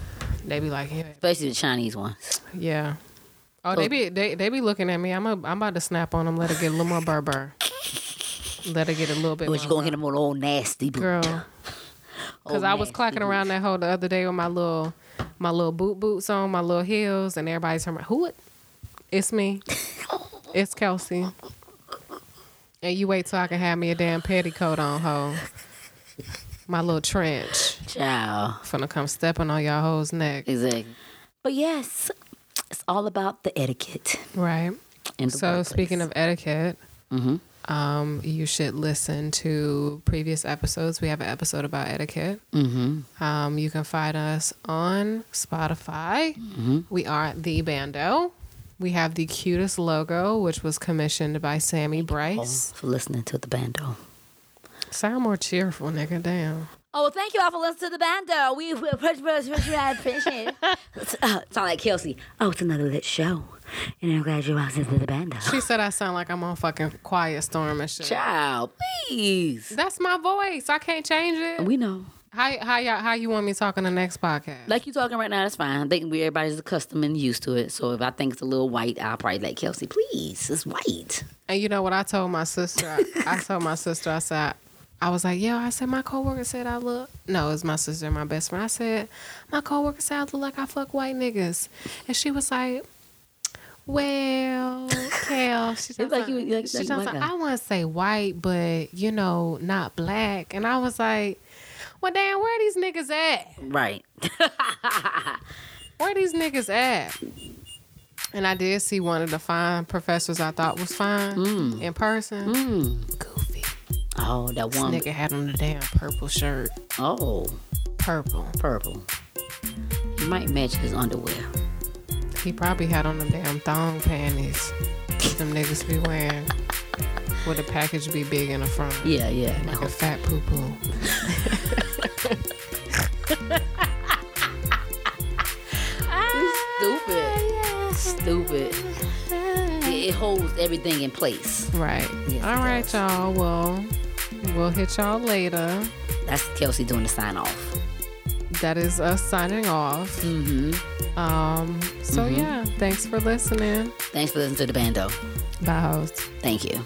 They be like, yeah, especially the Chinese ones. yeah. Oh, they be they, they be looking at me. I'm a, I'm about to snap on them. Let her get a little more burr burr Let her get a little bit. But you gonna hit them with old nasty boot. girl. Cause I was nasty clacking boot. around that hole the other day with my little, my little boot boots on, my little heels, and everybody's talking who it? It's me. it's Kelsey. And you wait till I can have me a damn petticoat on, ho. My little trench. Ciao. Finna come stepping on y'all hoes neck. Exactly. But yes, it's all about the etiquette. Right. And So speaking of etiquette, hmm um, you should listen to previous episodes. We have an episode about etiquette. hmm Um, you can find us on Spotify. Mm-hmm. We are the Bando. We have the cutest logo, which was commissioned by Sammy Bryce. for listening to the bando. Sound more cheerful, nigga. Damn. Oh, well, thank you all for listening to the bando. We we appreciate it. Uh, sound like Kelsey. Oh, it's another lit show. And I'm glad you're listening to the bando. She said I sound like I'm on fucking Quiet Storm and shit. Child, please. That's my voice. I can't change it. We know. How how y'all, how you want me talking the next podcast? Like you talking right now, that's fine. I think we everybody's accustomed and used to it. So if I think it's a little white, I'll probably like Kelsey, please. It's white. And you know what I told my sister? I, I told my sister, I said, I was like, yo, I said, my coworker said I look. No, it's my sister, my best friend. I said, my coworker said I look like I fuck white niggas. And she was like, well, Kel, she It's like you- like, like- she like was white like. I want to say white, but, you know, not black. And I was like, well, damn, where are these niggas at? Right. Where these niggas at? And I did see one of the fine professors I thought was fine in person. Mm. Goofy. Oh, that This one. nigga had on the damn purple shirt. Oh, Purple. purple. He might match his underwear. He probably had on them damn thong panties. them niggas be wearing. Would the package be big in the front. Yeah, yeah. Like a fat poo poo. Stupid. Stupid. It, holds everything in place. Right. Yes, All right, y'all. Well, we'll hit y'all later. That's Kelsey doing the sign off. That is us signing off. Mm-hmm. Um. So yeah, thanks for listening. Thanks for listening to the bando. Bye, host. Thank you.